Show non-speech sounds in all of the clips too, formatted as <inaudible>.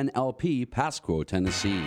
and LP Pasquo, Tennessee.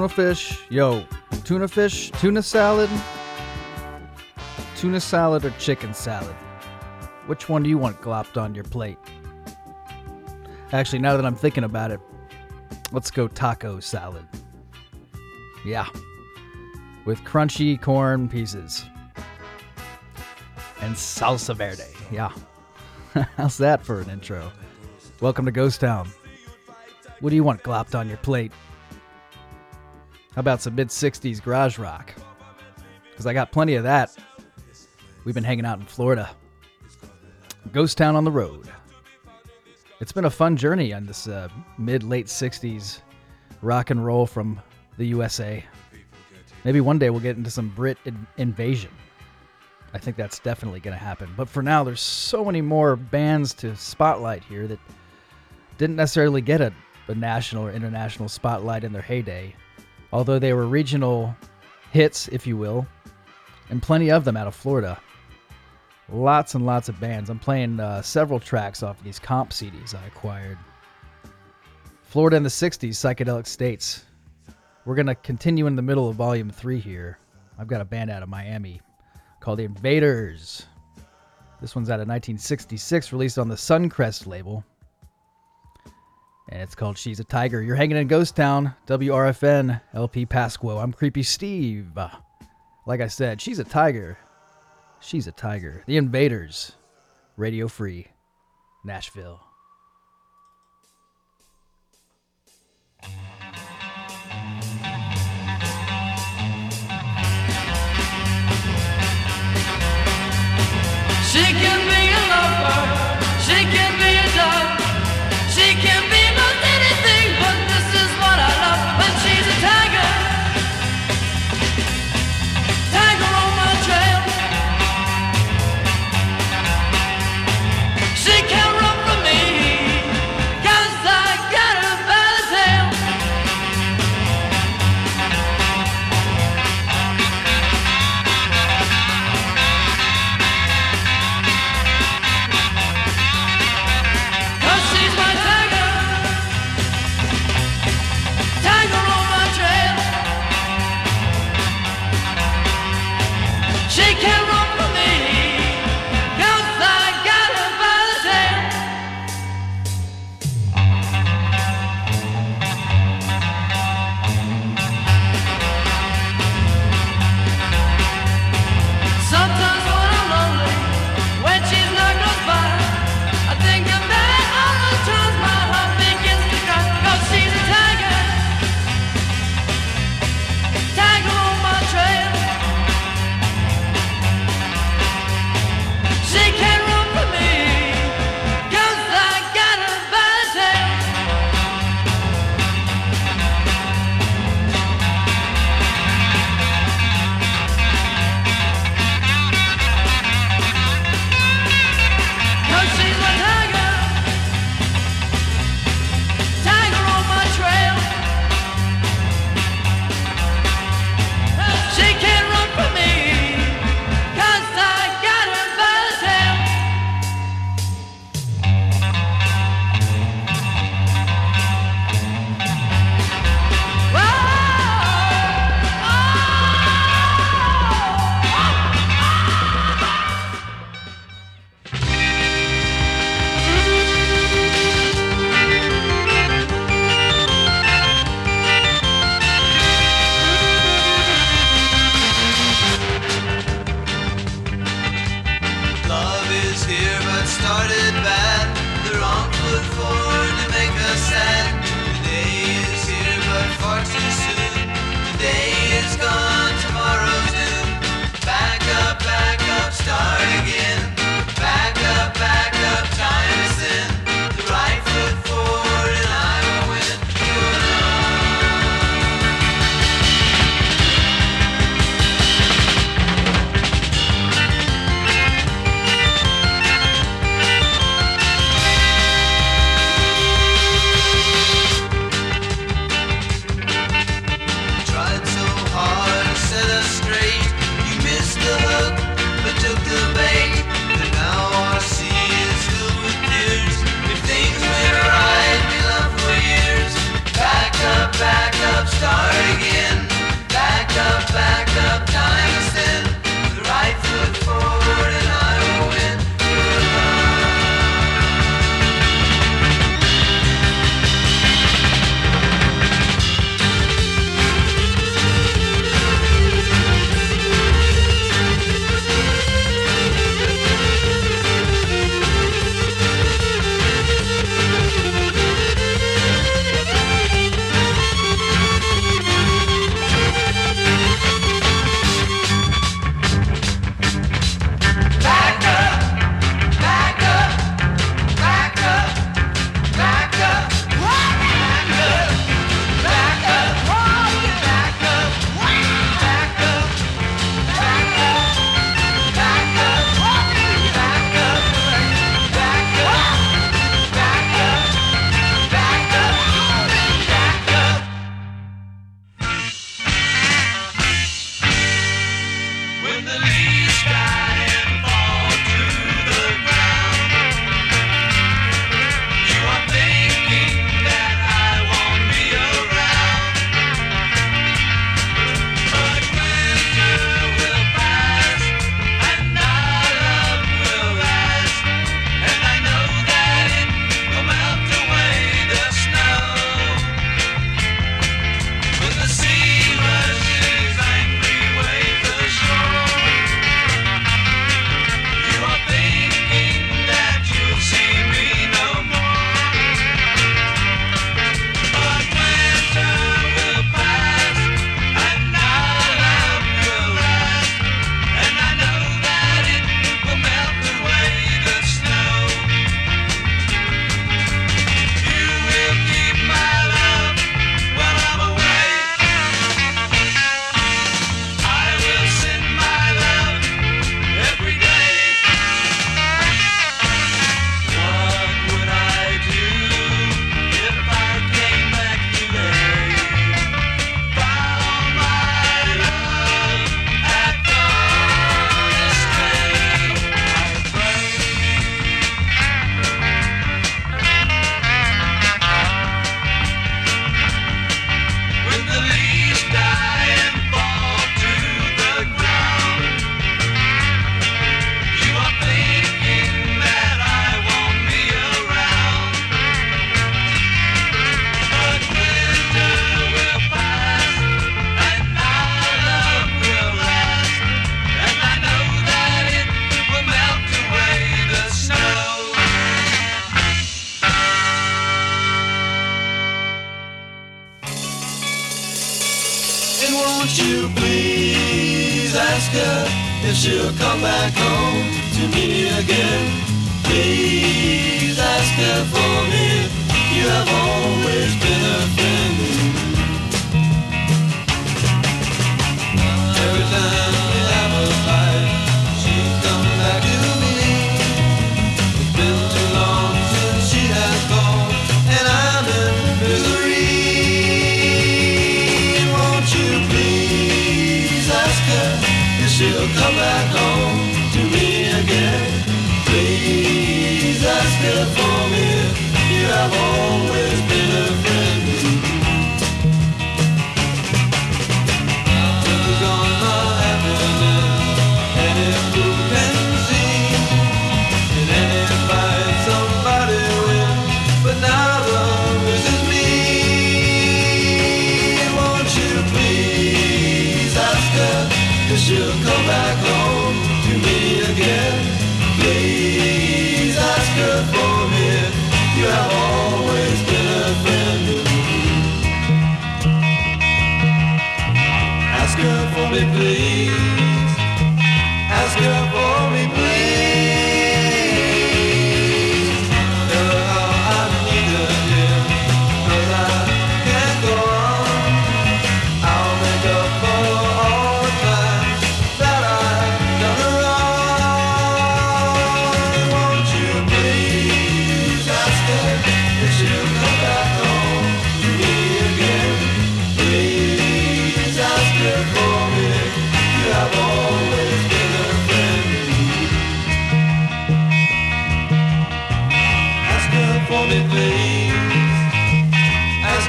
Tuna fish, yo, tuna fish, tuna salad, tuna salad or chicken salad? Which one do you want glopped on your plate? Actually, now that I'm thinking about it, let's go taco salad. Yeah, with crunchy corn pieces and salsa verde. Yeah, <laughs> how's that for an intro? Welcome to Ghost Town. What do you want glopped on your plate? How about some mid 60s garage rock? Because I got plenty of that. We've been hanging out in Florida. Ghost Town on the road. It's been a fun journey on this uh, mid late 60s rock and roll from the USA. Maybe one day we'll get into some Brit in- invasion. I think that's definitely going to happen. But for now, there's so many more bands to spotlight here that didn't necessarily get a, a national or international spotlight in their heyday although they were regional hits, if you will, and plenty of them out of Florida. Lots and lots of bands. I'm playing uh, several tracks off of these comp CDs I acquired. Florida in the 60s, Psychedelic States. We're going to continue in the middle of volume three here. I've got a band out of Miami called The Invaders. This one's out of 1966, released on the Suncrest label and it's called She's a Tiger. You're hanging in Ghost Town, WRFN, LP Pasquo. I'm Creepy Steve. Ah, like I said, she's a tiger. She's a tiger. The Invaders, Radio Free, Nashville. She can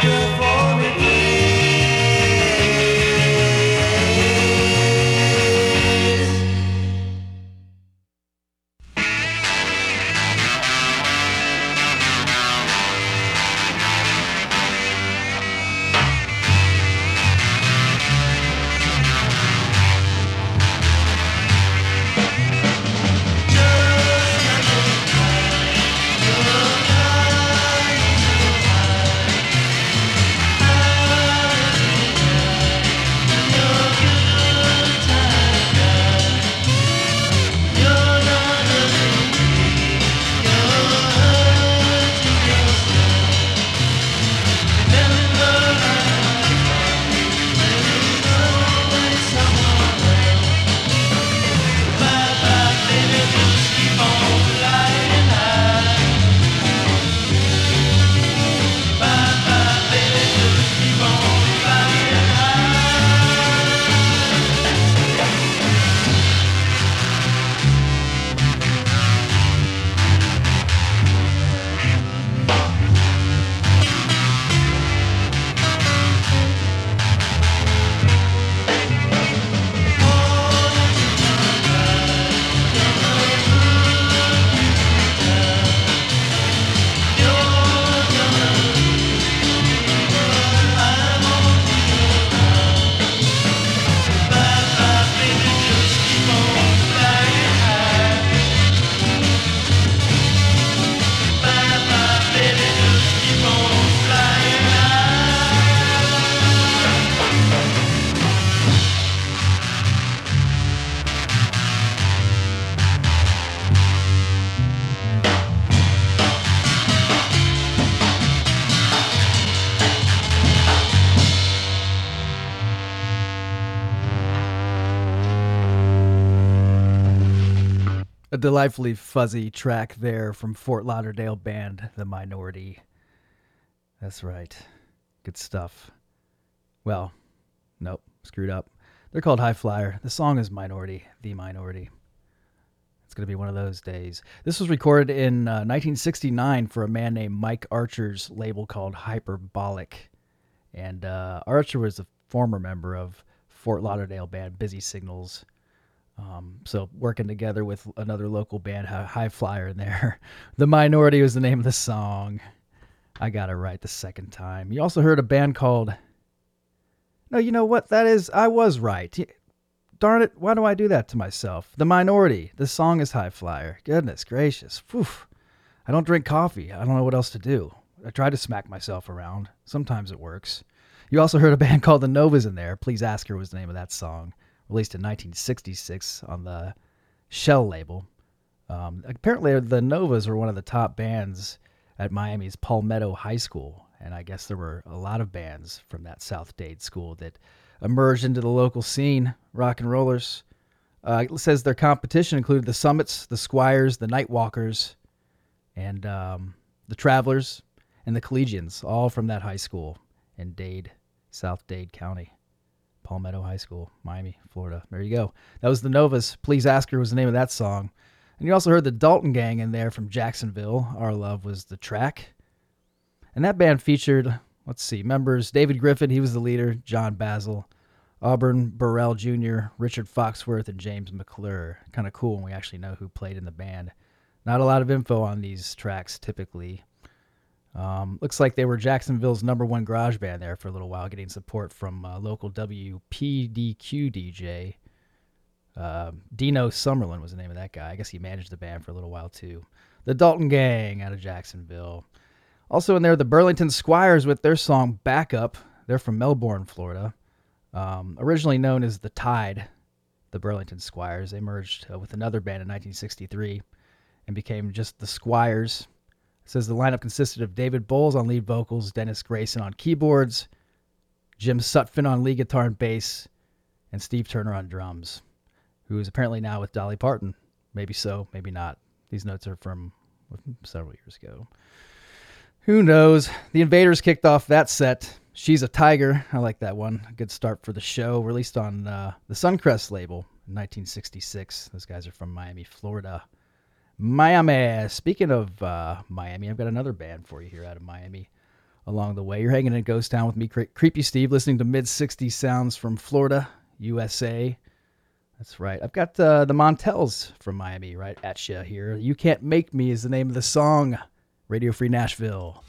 Her for delightfully fuzzy track there from Fort Lauderdale band The Minority. That's right. Good stuff. Well, nope, screwed up. They're called High Flyer. The song is Minority, The Minority. It's going to be one of those days. This was recorded in uh, 1969 for a man named Mike Archer's label called Hyperbolic. And uh, Archer was a former member of Fort Lauderdale band Busy Signals. Um, so working together with another local band, High Flyer, in there. <laughs> The Minority was the name of the song. I got it right the second time. You also heard a band called. No, you know what? That is, I was right. Darn it! Why do I do that to myself? The Minority. The song is High Flyer. Goodness gracious. Phew. I don't drink coffee. I don't know what else to do. I try to smack myself around. Sometimes it works. You also heard a band <laughs> called the Novas in there. Please Ask Her was the name of that song, released in 1966 on the Shell label. Um, apparently, the Novas were one of the top bands at Miami's Palmetto High School, and I guess there were a lot of bands from that South Dade school that emerged into the local scene, rock and rollers. Uh, it says their competition included the Summits, the Squires, the Nightwalkers, and um, the Travelers, and the Collegians, all from that high school in Dade, South Dade County. Palmetto High School, Miami, Florida. There you go. That was the Novas. Please Ask Her was the name of that song. And you also heard the Dalton Gang in there from Jacksonville. Our Love was the track. And that band featured, let's see, members David Griffin, he was the leader, John Basil, Auburn Burrell Jr., Richard Foxworth, and James McClure. Kind of cool when we actually know who played in the band. Not a lot of info on these tracks typically. Um, looks like they were Jacksonville's number one garage band there for a little while, getting support from uh, local WPDQ DJ. Uh, Dino Summerlin was the name of that guy. I guess he managed the band for a little while too. The Dalton Gang out of Jacksonville. Also in there, the Burlington Squires with their song Backup. They're from Melbourne, Florida. Um, originally known as The Tide, the Burlington Squires. They merged uh, with another band in 1963 and became just the Squires. Says the lineup consisted of David Bowles on lead vocals, Dennis Grayson on keyboards, Jim Sutphin on lead guitar and bass, and Steve Turner on drums, who is apparently now with Dolly Parton. Maybe so, maybe not. These notes are from several years ago. Who knows? The Invaders kicked off that set. She's a Tiger. I like that one. A good start for the show. Released on uh, the Suncrest label in 1966. Those guys are from Miami, Florida. Miami. Speaking of uh, Miami, I've got another band for you here out of Miami. Along the way, you're hanging in Ghost Town with me, Cre- Creepy Steve, listening to mid 60s sounds from Florida, USA. That's right. I've got uh, the Montels from Miami right at you here. You Can't Make Me is the name of the song. Radio Free Nashville.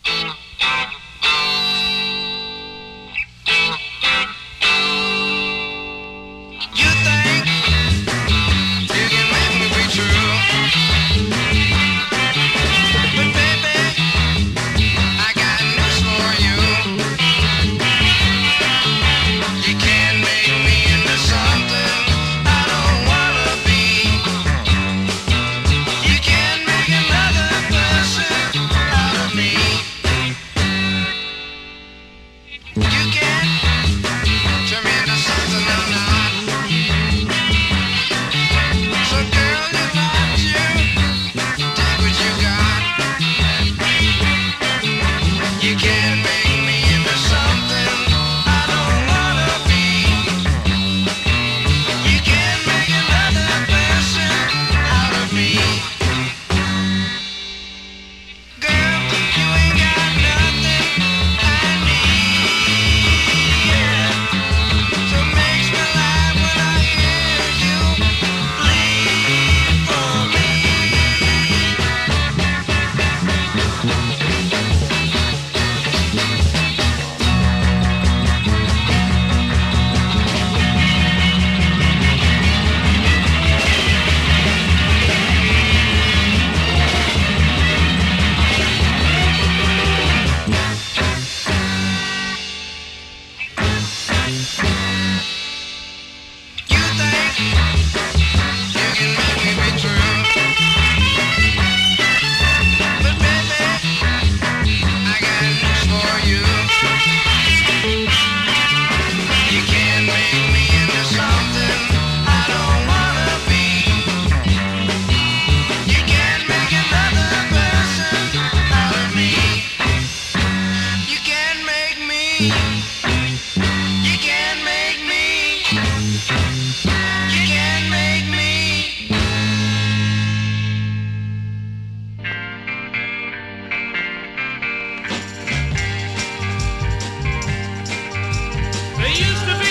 Used to be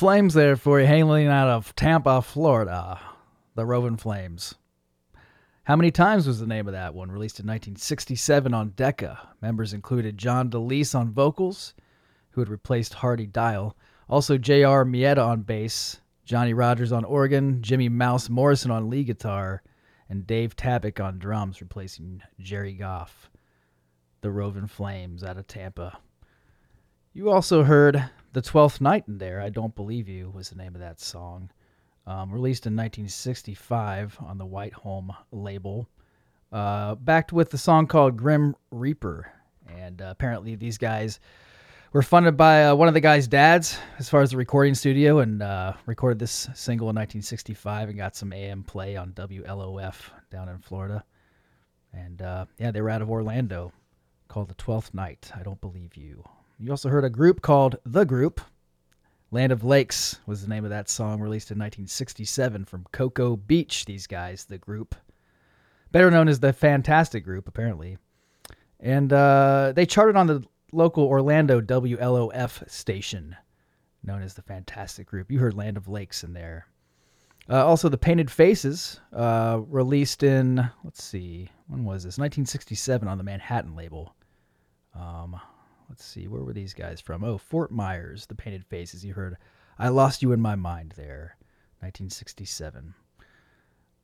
Flames there for you, hailing out of Tampa, Florida. The Roving Flames. How Many Times was the name of that one, released in 1967 on Decca. Members included John DeLeese on vocals, who had replaced Hardy Dial, also J.R. Mieta on bass, Johnny Rogers on organ, Jimmy Mouse Morrison on lead guitar, and Dave Tabak on drums, replacing Jerry Goff. The Roving Flames out of Tampa. You also heard The Twelfth Night in there, I Don't Believe You was the name of that song. Um, released in 1965 on the White Home label. Uh, backed with the song called Grim Reaper. And uh, apparently, these guys were funded by uh, one of the guy's dads as far as the recording studio and uh, recorded this single in 1965 and got some AM play on WLOF down in Florida. And uh, yeah, they were out of Orlando called The Twelfth Night. I Don't Believe You. You also heard a group called The Group. Land of Lakes was the name of that song, released in 1967 from Cocoa Beach. These guys, the group, better known as the Fantastic Group, apparently, and uh, they charted on the local Orlando WLOF station, known as the Fantastic Group. You heard Land of Lakes in there. Uh, also, the Painted Faces, uh, released in let's see, when was this? 1967 on the Manhattan label. Um, let's see, where were these guys from? Oh, Fort Myers, the Painted Faces. You heard I Lost You in My Mind there, 1967.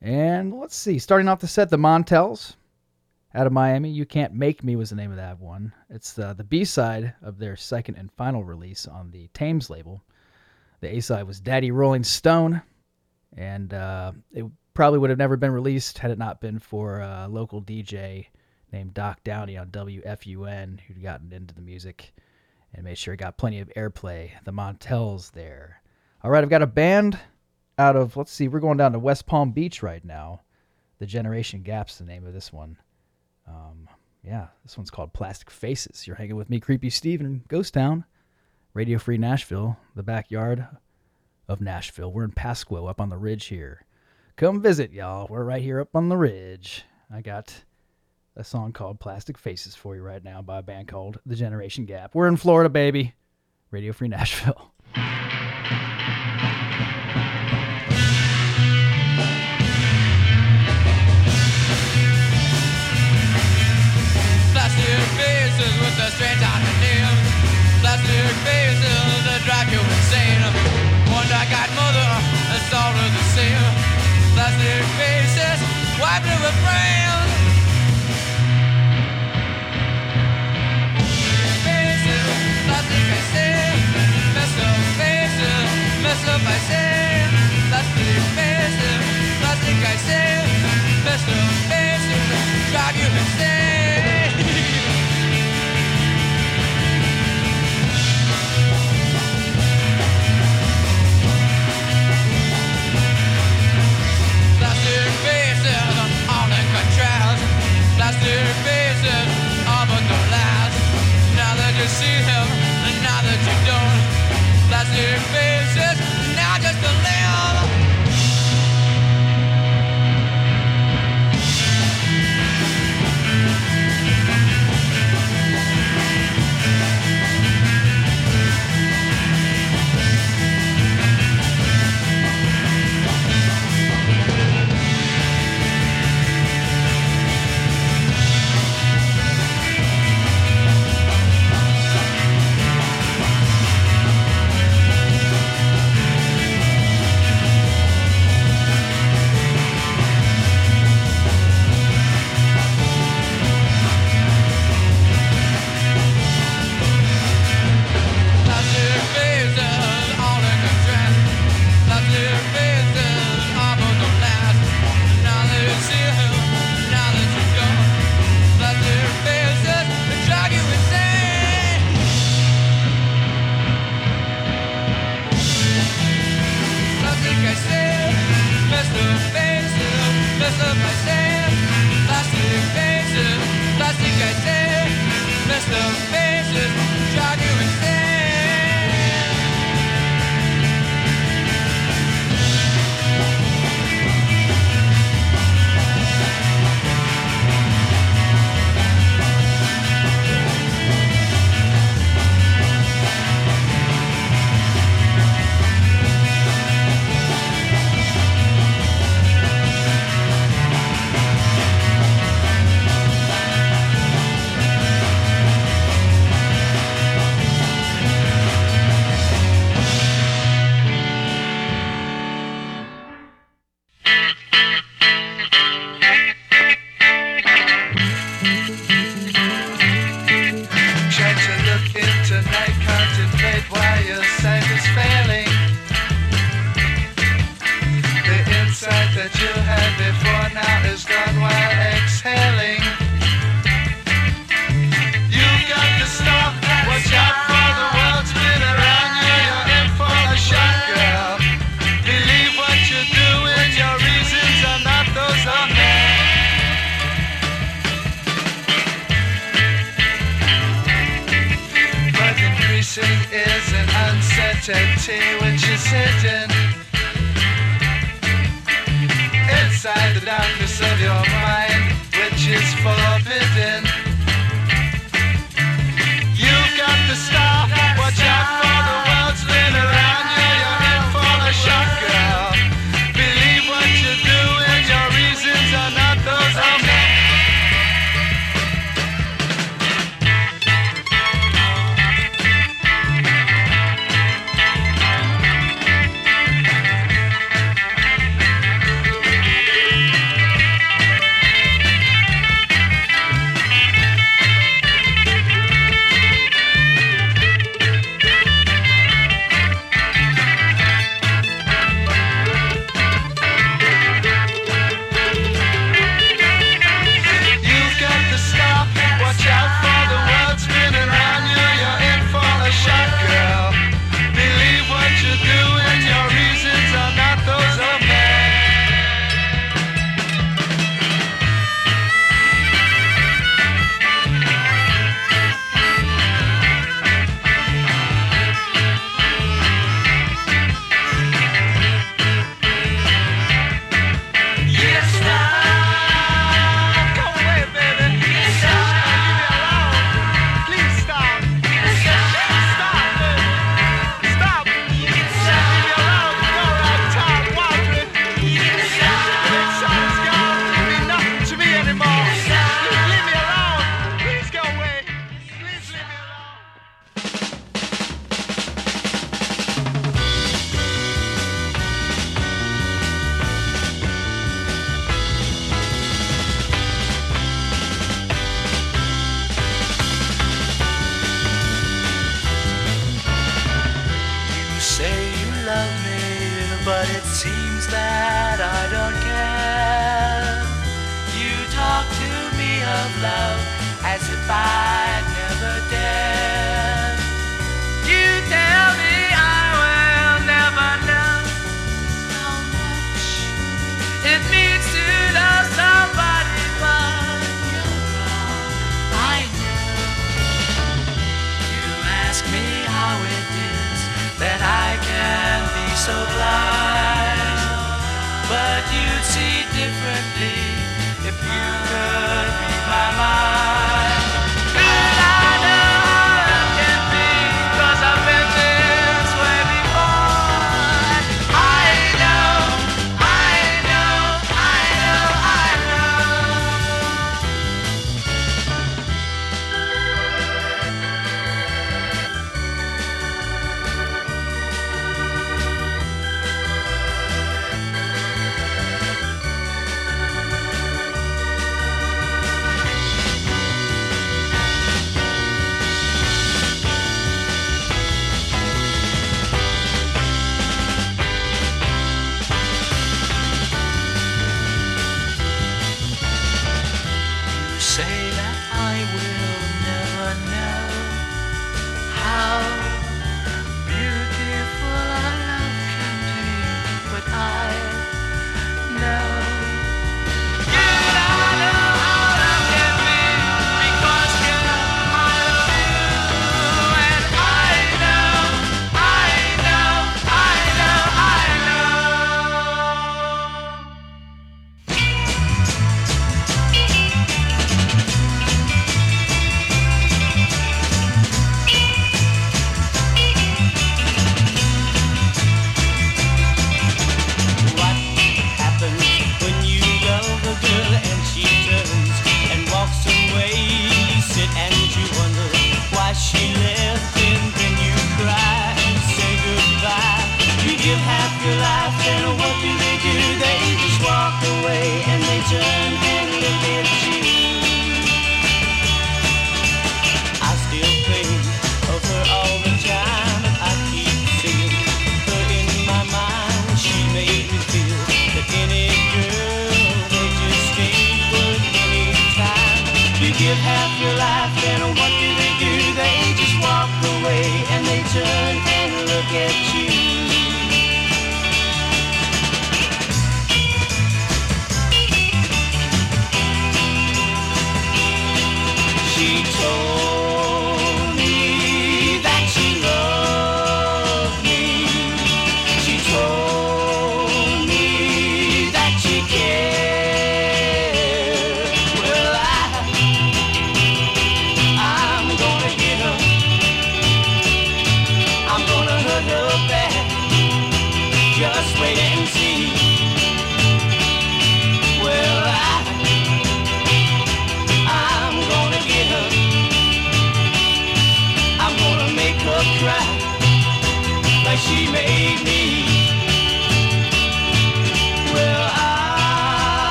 And let's see, starting off the set, the Montels out of Miami. You Can't Make Me was the name of that one. It's the, the B side of their second and final release on the Thames label. The A side was Daddy Rolling Stone, and uh, it probably would have never been released had it not been for a local DJ named Doc Downey on WFUN who'd gotten into the music and made sure he got plenty of airplay. The Montels there. All right, I've got a band out of, let's see, we're going down to West Palm Beach right now. The Generation Gap's the name of this one. Um, yeah, this one's called Plastic Faces. You're hanging with me, Creepy Steve, in Ghost Town, Radio Free Nashville, the backyard of Nashville. We're in Pasquo up on the ridge here. Come visit, y'all. We're right here up on the ridge. I got a song called Plastic Faces for you right now by a band called The Generation Gap. We're in Florida, baby. Radio Free Nashville. <laughs>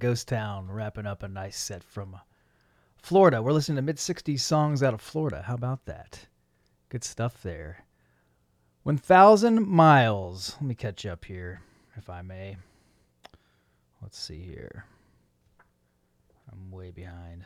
Ghost Town, wrapping up a nice set from uh, Florida. We're listening to mid 60s songs out of Florida. How about that? Good stuff there. 1,000 miles. Let me catch up here, if I may. Let's see here. I'm way behind.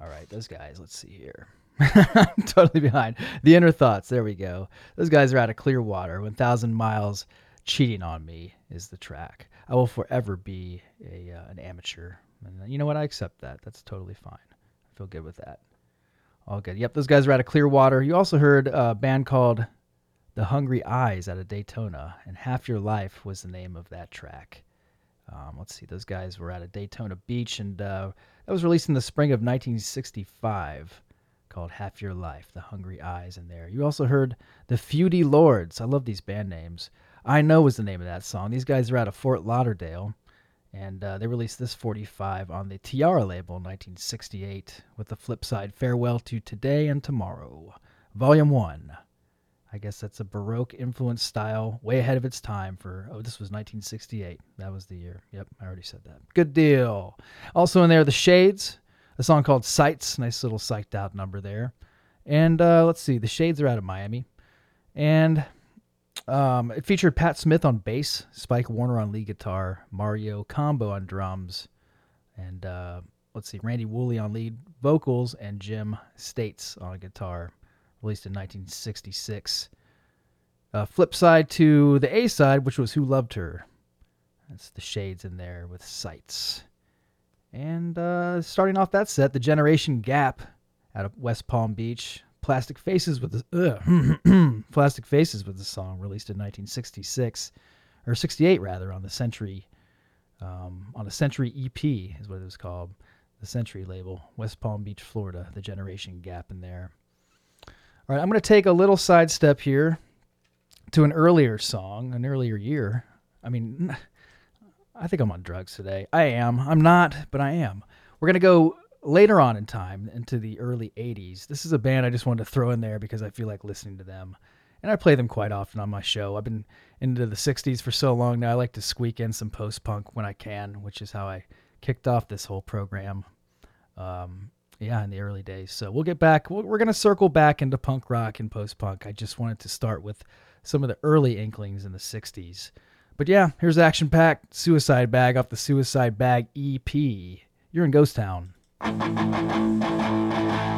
All right, those guys, let's see here. I'm <laughs> totally behind. The Inner Thoughts, there we go. Those guys are out of Clearwater. 1,000 miles cheating on me is the track. I will forever be a uh, an amateur. And uh, you know what? I accept that. That's totally fine. I feel good with that. All good. Yep, those guys are out of Clearwater. You also heard a band called The Hungry Eyes out of Daytona, and Half Your Life was the name of that track. Um, let's see, those guys were out of Daytona Beach, and uh, that was released in the spring of 1965 called Half Your Life, The Hungry Eyes in there. You also heard The Feudy Lords. I love these band names. I Know was the name of that song. These guys are out of Fort Lauderdale, And uh, they released this 45 on the Tiara label in 1968 with the flip side Farewell to Today and Tomorrow, Volume 1. I guess that's a Baroque influence style, way ahead of its time for, oh, this was 1968. That was the year. Yep, I already said that. Good deal. Also in there, The Shades, a song called Sights. Nice little psyched out number there. And uh, let's see, The Shades are out of Miami. And um, it featured Pat Smith on bass, Spike Warner on lead guitar, Mario Combo on drums, and uh, let's see, Randy Woolley on lead vocals, and Jim States on guitar. Released in 1966. Uh, flip side to the A side, which was Who Loved Her. That's the shades in there with sights. And uh, starting off that set, the Generation Gap out of West Palm Beach. Plastic Faces with the <clears throat> Plastic Faces with the song released in 1966 or 68 rather on the Century um, on a Century EP is what it was called. The Century label, West Palm Beach, Florida. The Generation Gap in there. All right, I'm going to take a little sidestep here to an earlier song, an earlier year. I mean, I think I'm on drugs today. I am. I'm not, but I am. We're going to go later on in time into the early 80s. This is a band I just wanted to throw in there because I feel like listening to them. And I play them quite often on my show. I've been into the 60s for so long now. I like to squeak in some post punk when I can, which is how I kicked off this whole program. Um, yeah, in the early days. So we'll get back. We're going to circle back into punk rock and post punk. I just wanted to start with some of the early inklings in the 60s. But yeah, here's Action Pact Suicide Bag off the Suicide Bag EP. You're in Ghost Town. Thank you.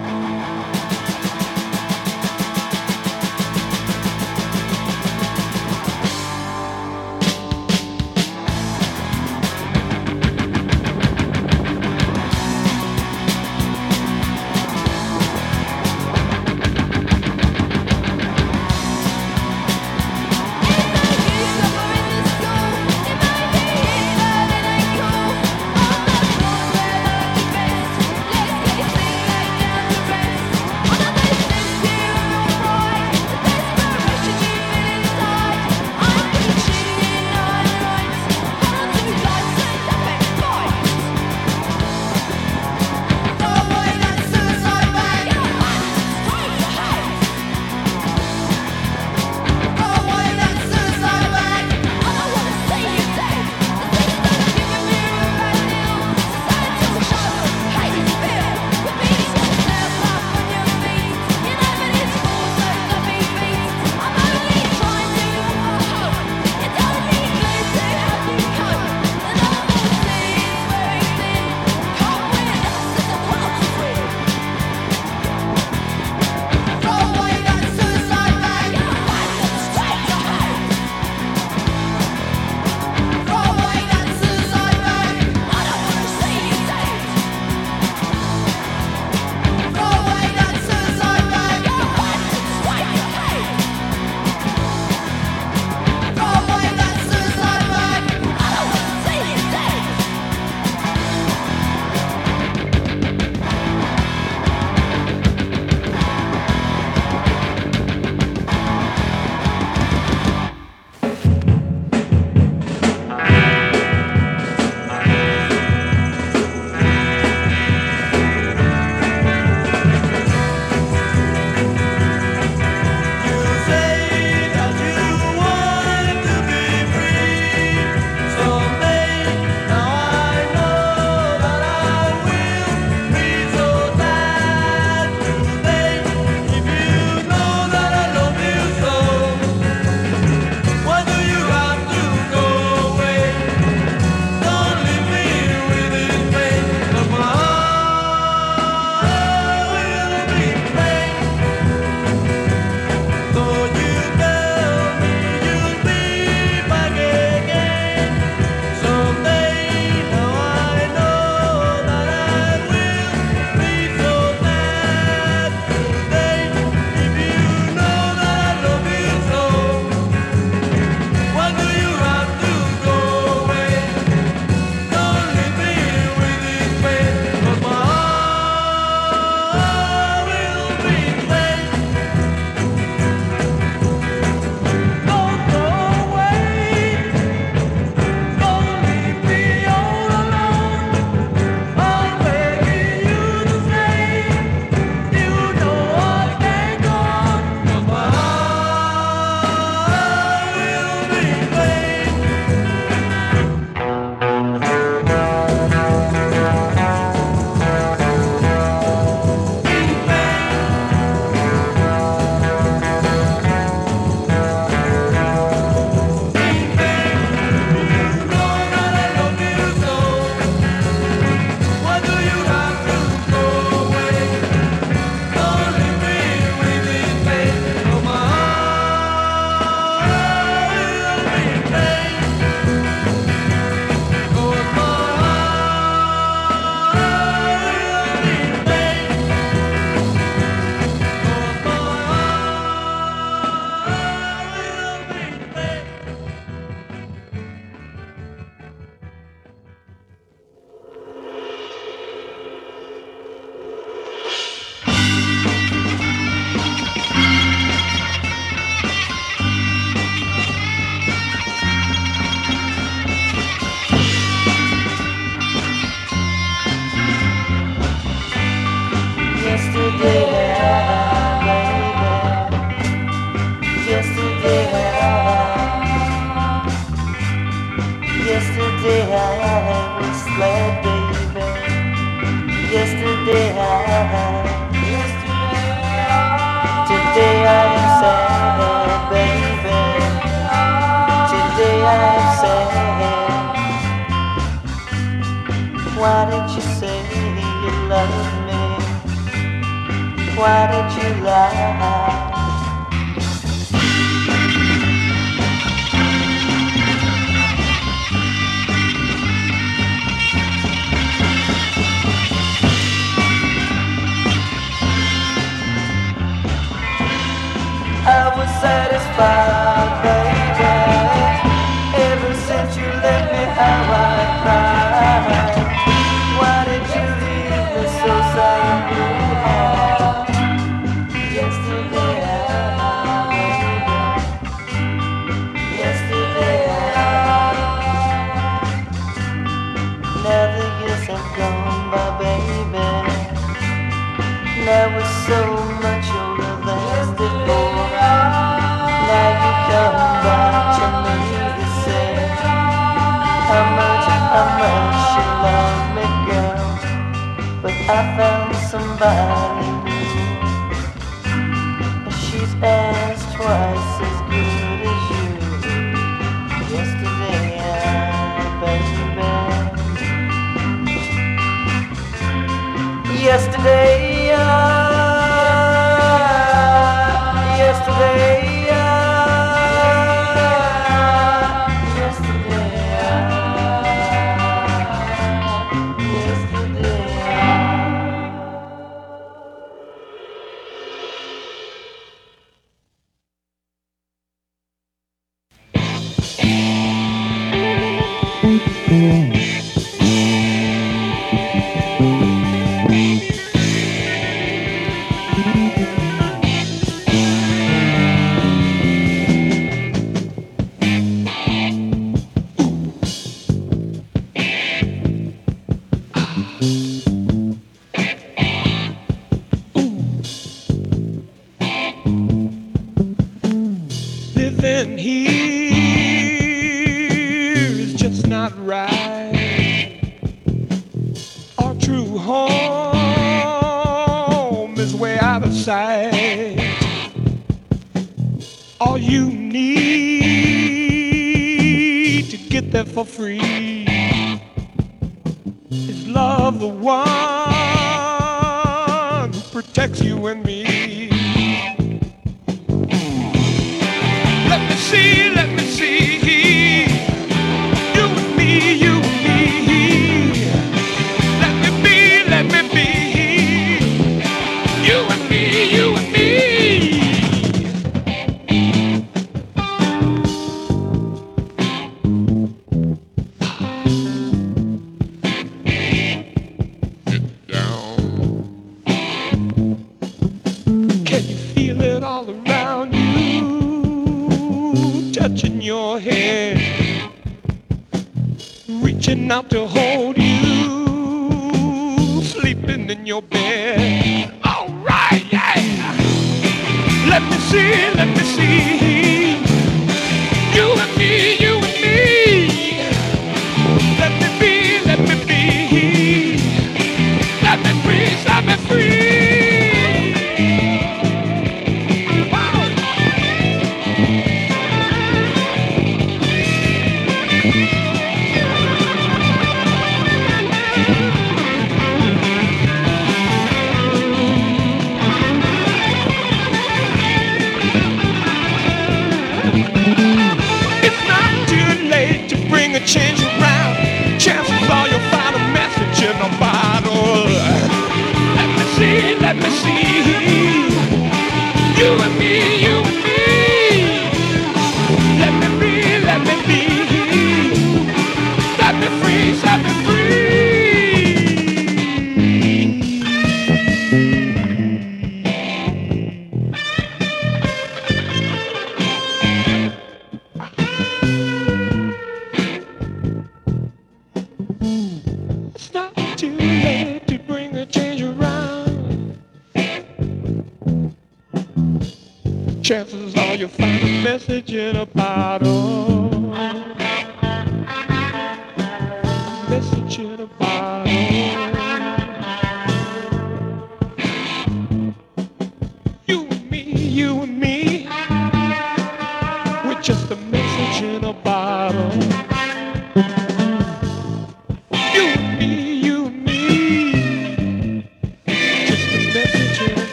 Yesterday,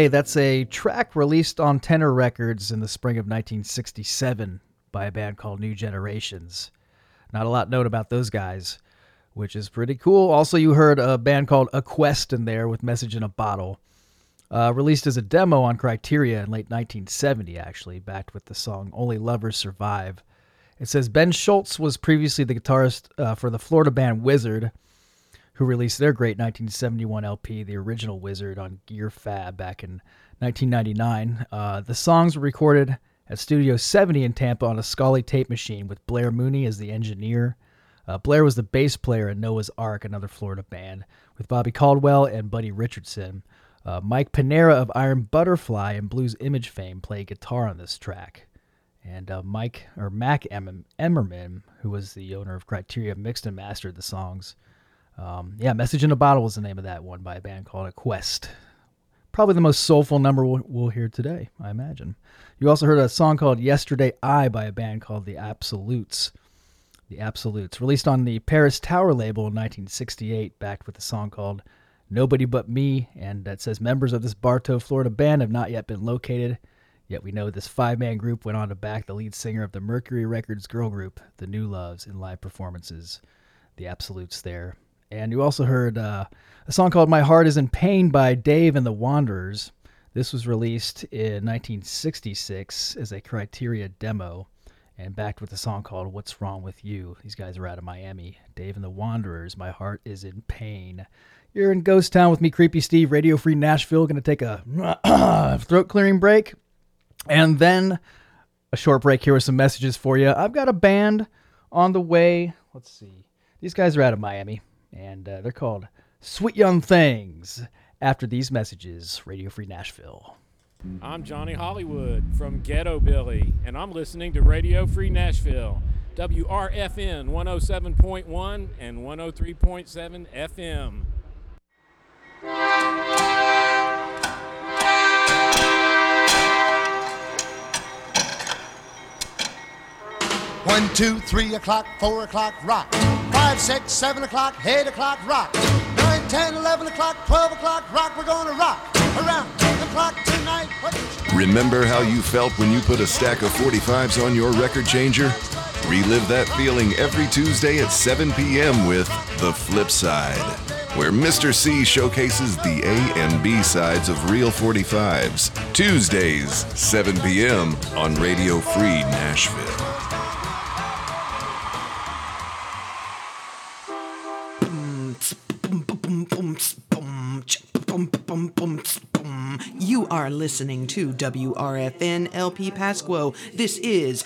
Hey, that's a track released on Tenor Records in the spring of 1967 by a band called New Generations. Not a lot known about those guys, which is pretty cool. Also, you heard a band called A Quest in there with Message in a Bottle. Uh, released as a demo on Criteria in late 1970, actually, backed with the song Only Lovers Survive. It says Ben Schultz was previously the guitarist uh, for the Florida band Wizard who released their great 1971 LP, The Original Wizard, on Gear Fab back in 1999. Uh, the songs were recorded at Studio 70 in Tampa on a Scully tape machine with Blair Mooney as the engineer. Uh, Blair was the bass player in Noah's Ark, another Florida band, with Bobby Caldwell and Buddy Richardson. Uh, Mike Pinera of Iron Butterfly and Blues Image fame played guitar on this track. And uh, Mike or Mack em- Emerman, who was the owner of Criteria, mixed and mastered the songs. Um, yeah, Message in a Bottle was the name of that one by a band called A Quest. Probably the most soulful number we'll, we'll hear today, I imagine. You also heard a song called Yesterday I by a band called The Absolutes. The Absolutes, released on the Paris Tower label in 1968, backed with a song called Nobody But Me, and that says members of this Bartow, Florida band have not yet been located. Yet we know this five man group went on to back the lead singer of the Mercury Records girl group, The New Loves, in live performances. The Absolutes there. And you also heard uh, a song called My Heart is in Pain by Dave and the Wanderers. This was released in 1966 as a Criteria demo and backed with a song called What's Wrong with You. These guys are out of Miami. Dave and the Wanderers, My Heart is in Pain. You're in Ghost Town with me, Creepy Steve, Radio Free Nashville. Going to take a <coughs> throat clearing break and then a short break here with some messages for you. I've got a band on the way. Let's see. These guys are out of Miami and uh, they're called Sweet Young Things. After these messages, Radio Free Nashville. I'm Johnny Hollywood from Ghetto Billy, and I'm listening to Radio Free Nashville, WRFN 107.1 and 103.7 FM. One, two, three o'clock, four o'clock, rock. Five, six, seven o'clock, eight o'clock, rock. Nine, ten, eleven o'clock, twelve o'clock, rock. We're gonna rock around the clock tonight. Remember how you felt when you put a stack of 45s on your record changer? Relive that feeling every Tuesday at 7 p.m. with The Flip Side, where Mr. C showcases the A and B sides of real 45s. Tuesdays, 7 p.m. on Radio Free Nashville. You are listening to WRFN LP Pasquo. This is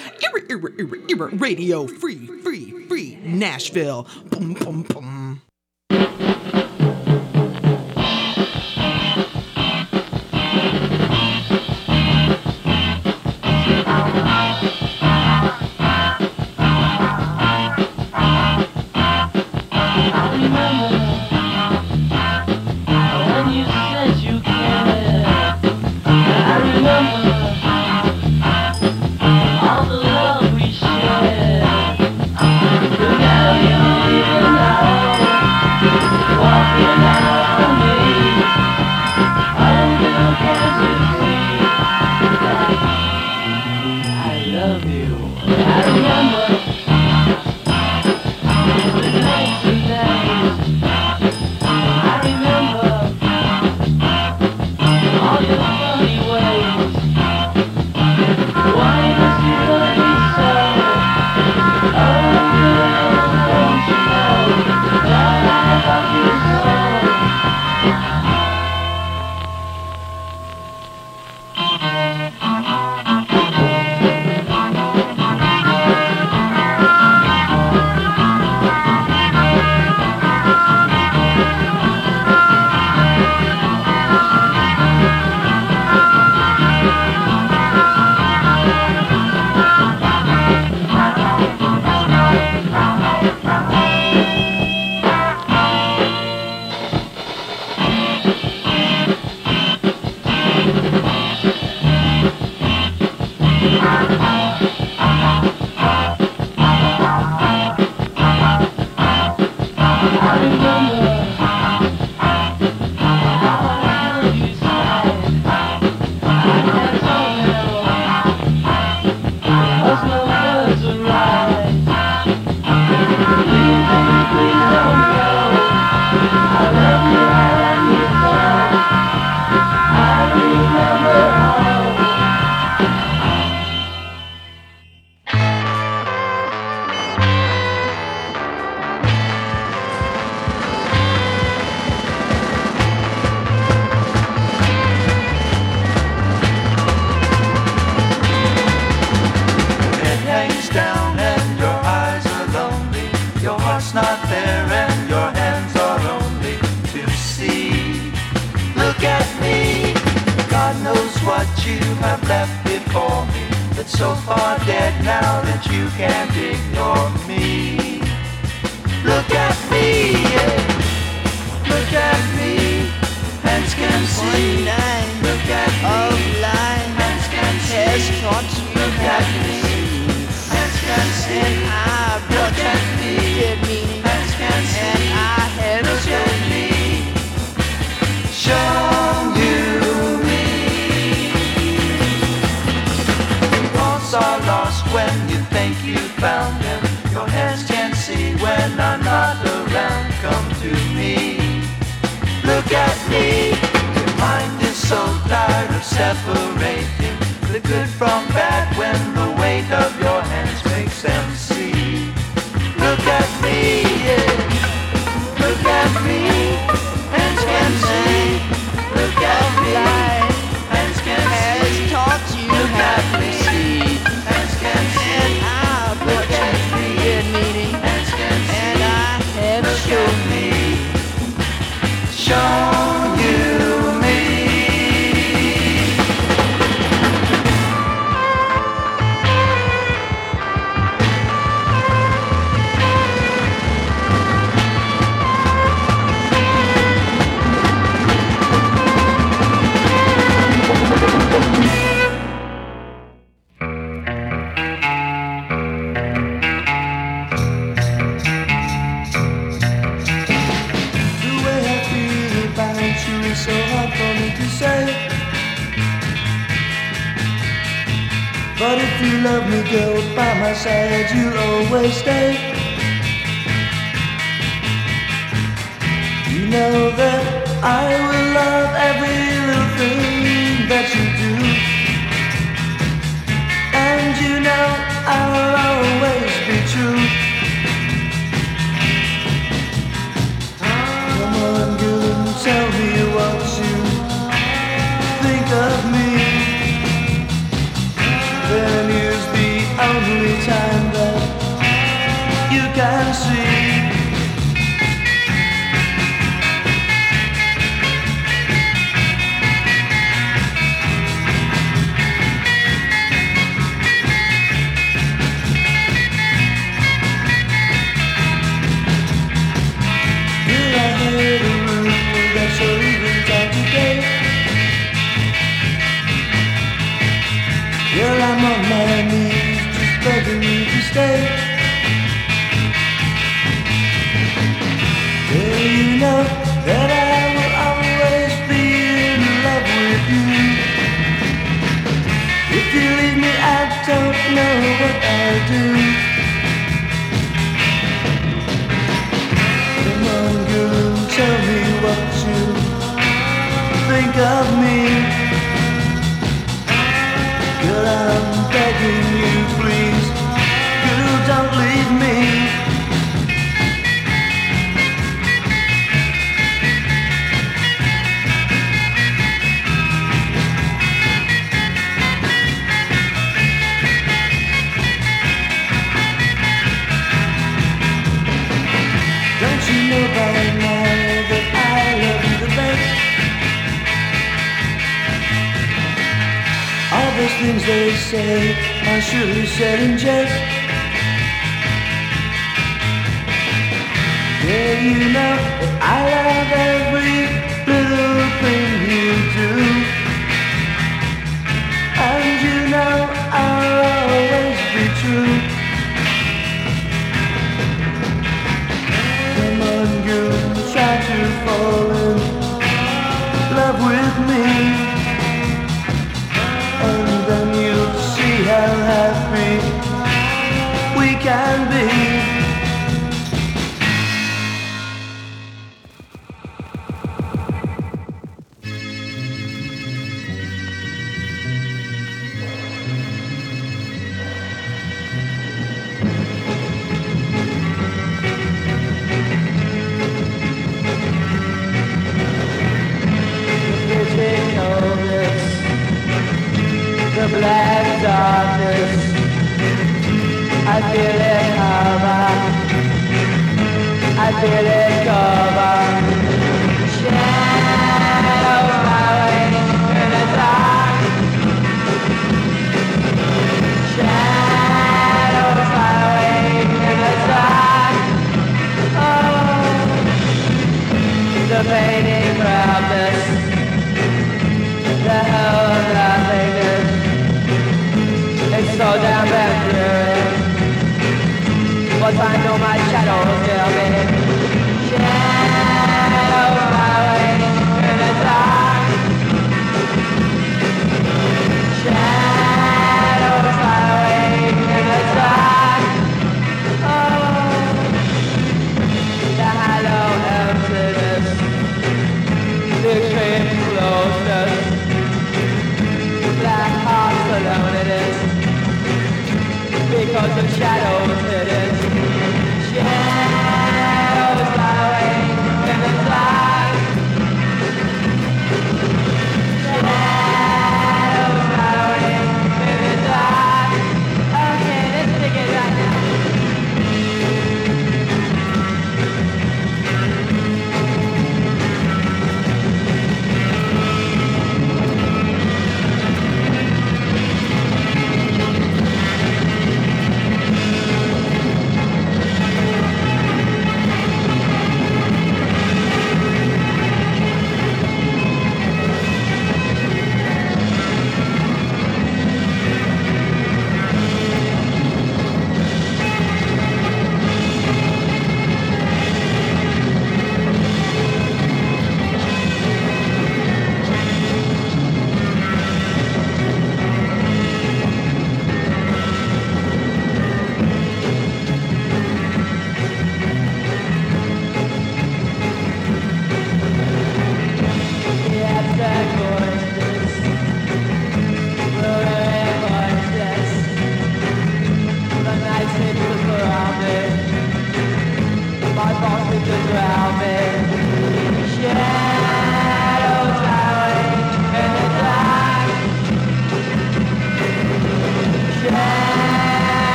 Radio Free, Free, Free Nashville. Boom, boom, boom.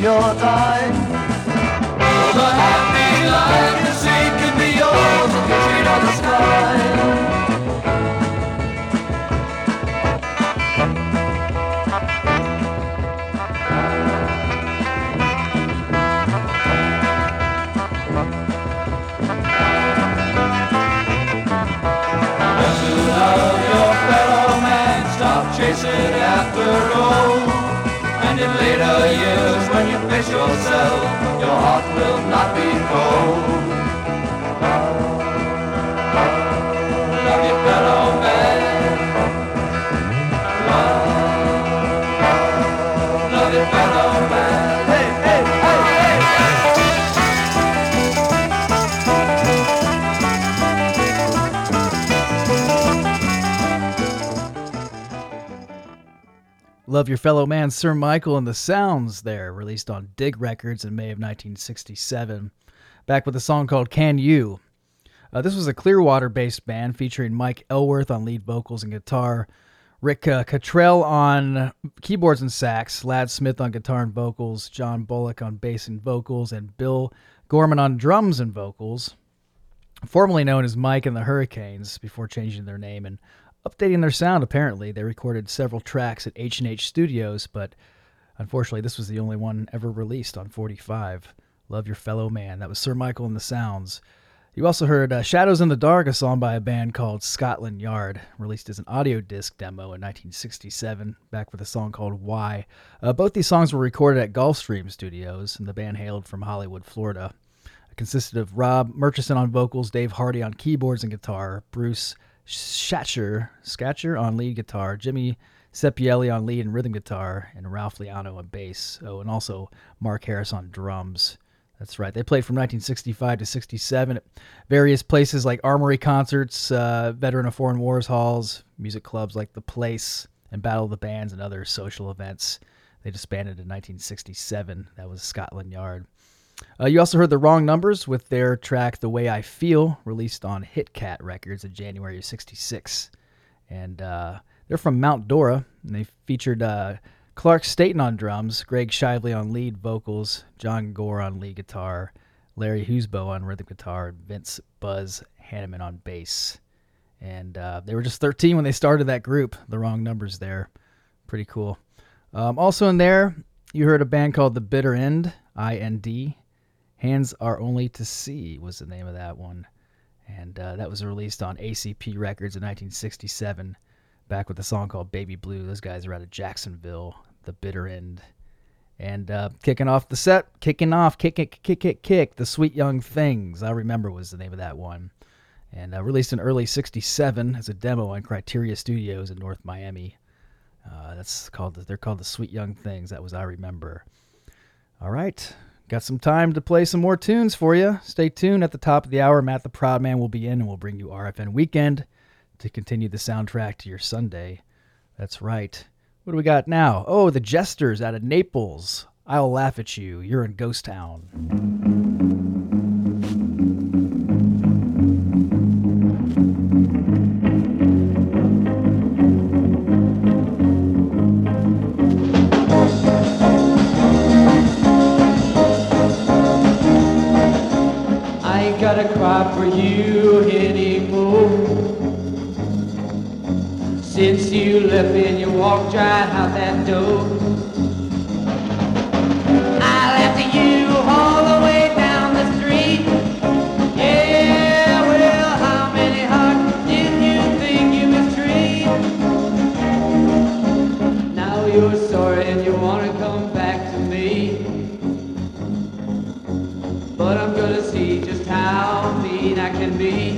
Your dime? Yourself, your heart will not be cold. Love Your Fellow Man, Sir Michael and the Sounds there, released on Dig Records in May of 1967. Back with a song called Can You. Uh, this was a Clearwater based band featuring Mike Elworth on lead vocals and guitar, Rick uh, Cottrell on keyboards and sax, Lad Smith on guitar and vocals, John Bullock on bass and vocals, and Bill Gorman on drums and vocals. Formerly known as Mike and the Hurricanes before changing their name and updating their sound. Apparently they recorded several tracks at h&h studios but unfortunately this was the only one ever released on 45 love your fellow man. That was sir michael and the sounds. You also heard uh, shadows in the dark a song by a band called scotland yard released as an audio disc demo in 1967 back with a song called why. Uh, both these songs were recorded at gulfstream studios and the band hailed from hollywood florida. It consisted of Rob Murchison on vocals, Dave Hardy on keyboards and guitar, Bruce Schatcher, Scatcher on lead guitar, Jimmy Sepielli on lead and rhythm guitar, and Ralph Liano on bass. Oh, and also Mark Harris on drums. That's right. They played from 1965 to 67 at various places like Armory concerts, uh, Veteran of Foreign Wars halls, music clubs like The Place, and Battle of the Bands and other social events. They disbanded in 1967. That was Scotland Yard. Uh, you also heard the wrong numbers with their track "The Way I Feel," released on Hit Cat Records in January of '66, and uh, they're from Mount Dora. And they featured uh, Clark Staten on drums, Greg Shively on lead vocals, John Gore on lead guitar, Larry Husbo on rhythm guitar, and Vince Buzz Hanneman on bass. And uh, they were just 13 when they started that group. The wrong numbers there. Pretty cool. Um, also in there, you heard a band called The Bitter End, I N D. Hands Are Only to See was the name of that one. And uh, that was released on ACP Records in 1967, back with a song called Baby Blue. Those guys are out of Jacksonville, The Bitter End. And uh, kicking off the set, kicking off, kick, kick, kick, kick, kick, The Sweet Young Things, I remember was the name of that one. And uh, released in early 67 as a demo on Criteria Studios in North Miami. Uh, that's called, they're called The Sweet Young Things. That was I Remember. All right. Got some time to play some more tunes for you. Stay tuned. At the top of the hour, Matt the Proud Man will be in and we'll bring you RFN Weekend to continue the soundtrack to your Sunday. That's right. What do we got now? Oh, the Jesters out of Naples. I'll laugh at you. You're in Ghost Town. For you anymore. Since you left and you walked right out that door. Can be.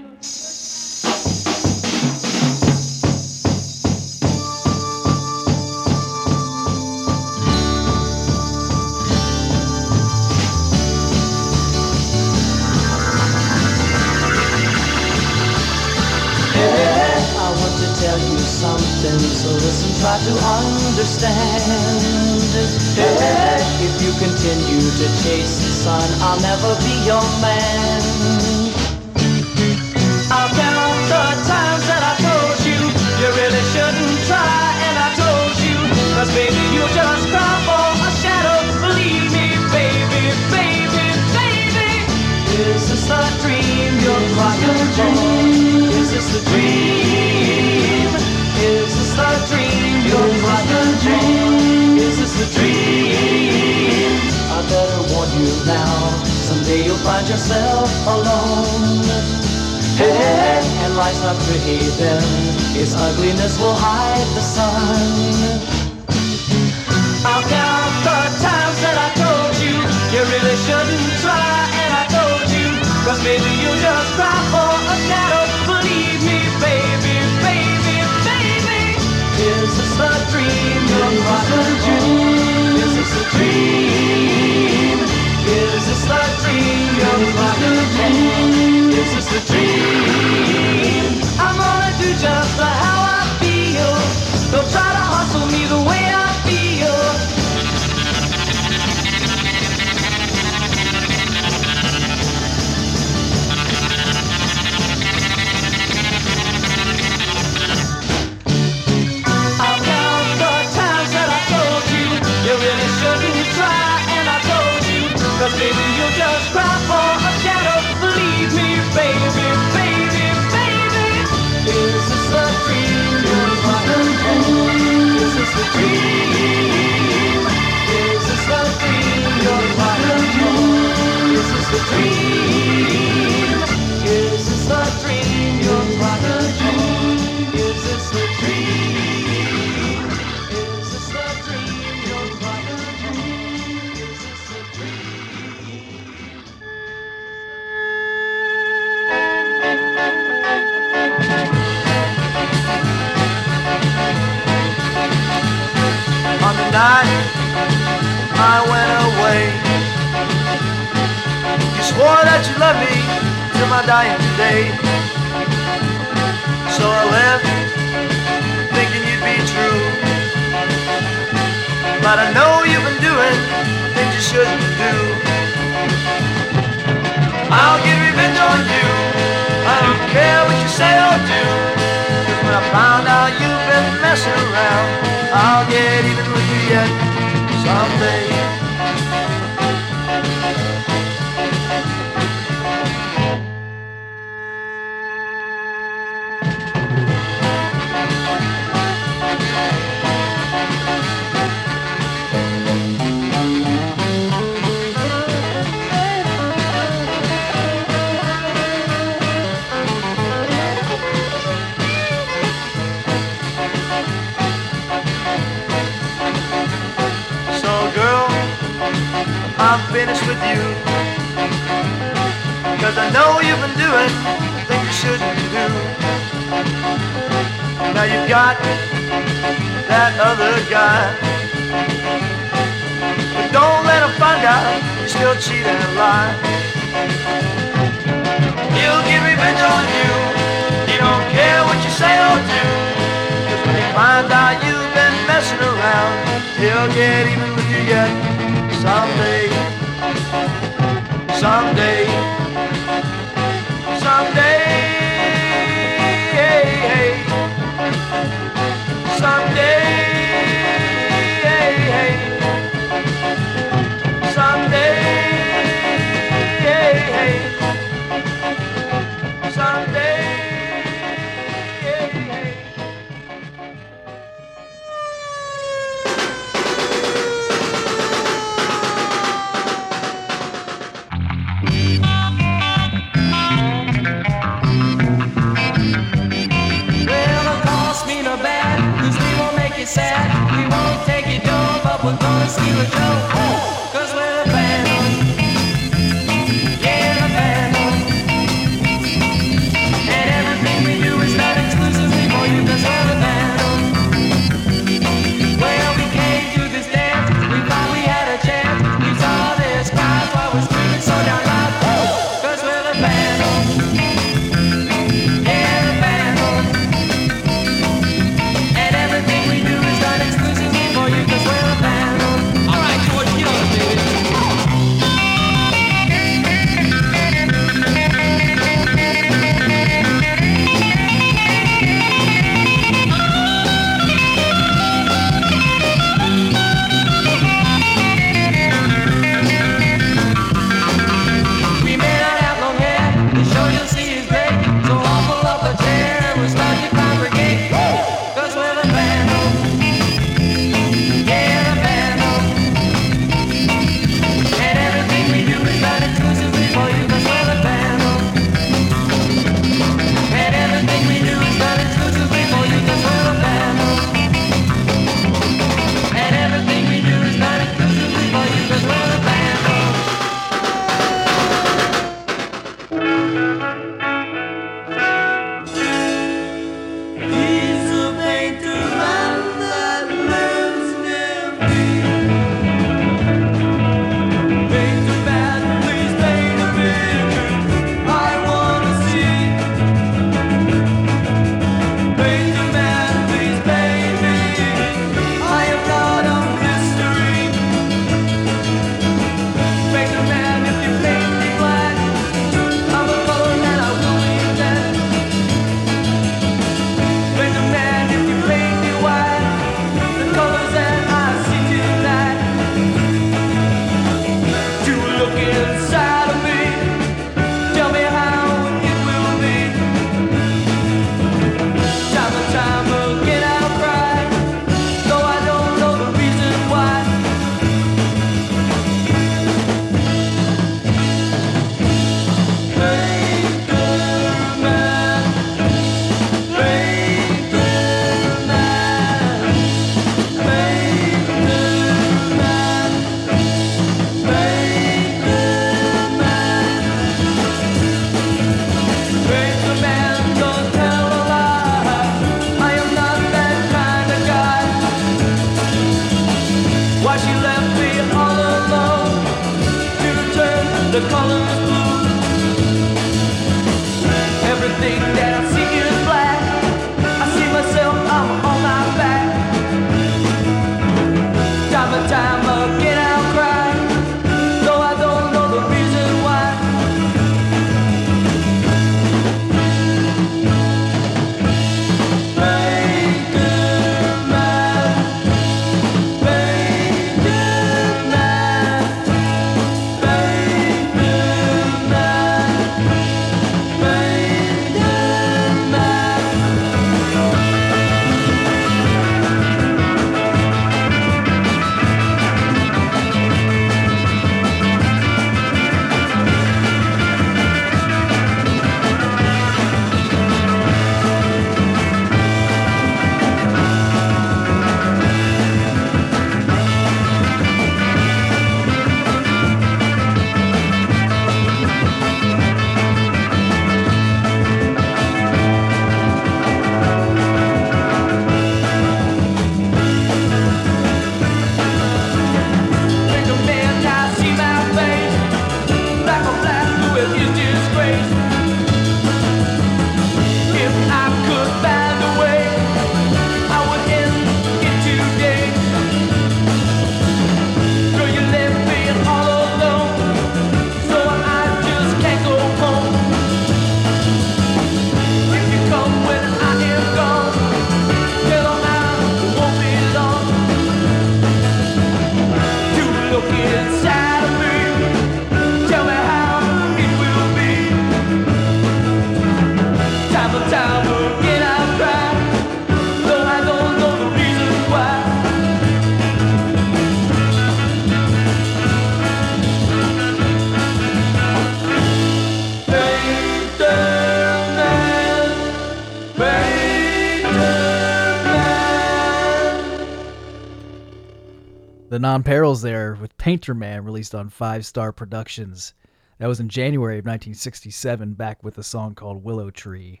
Non Perils there with Painter Man released on Five Star Productions. That was in January of 1967, back with a song called Willow Tree.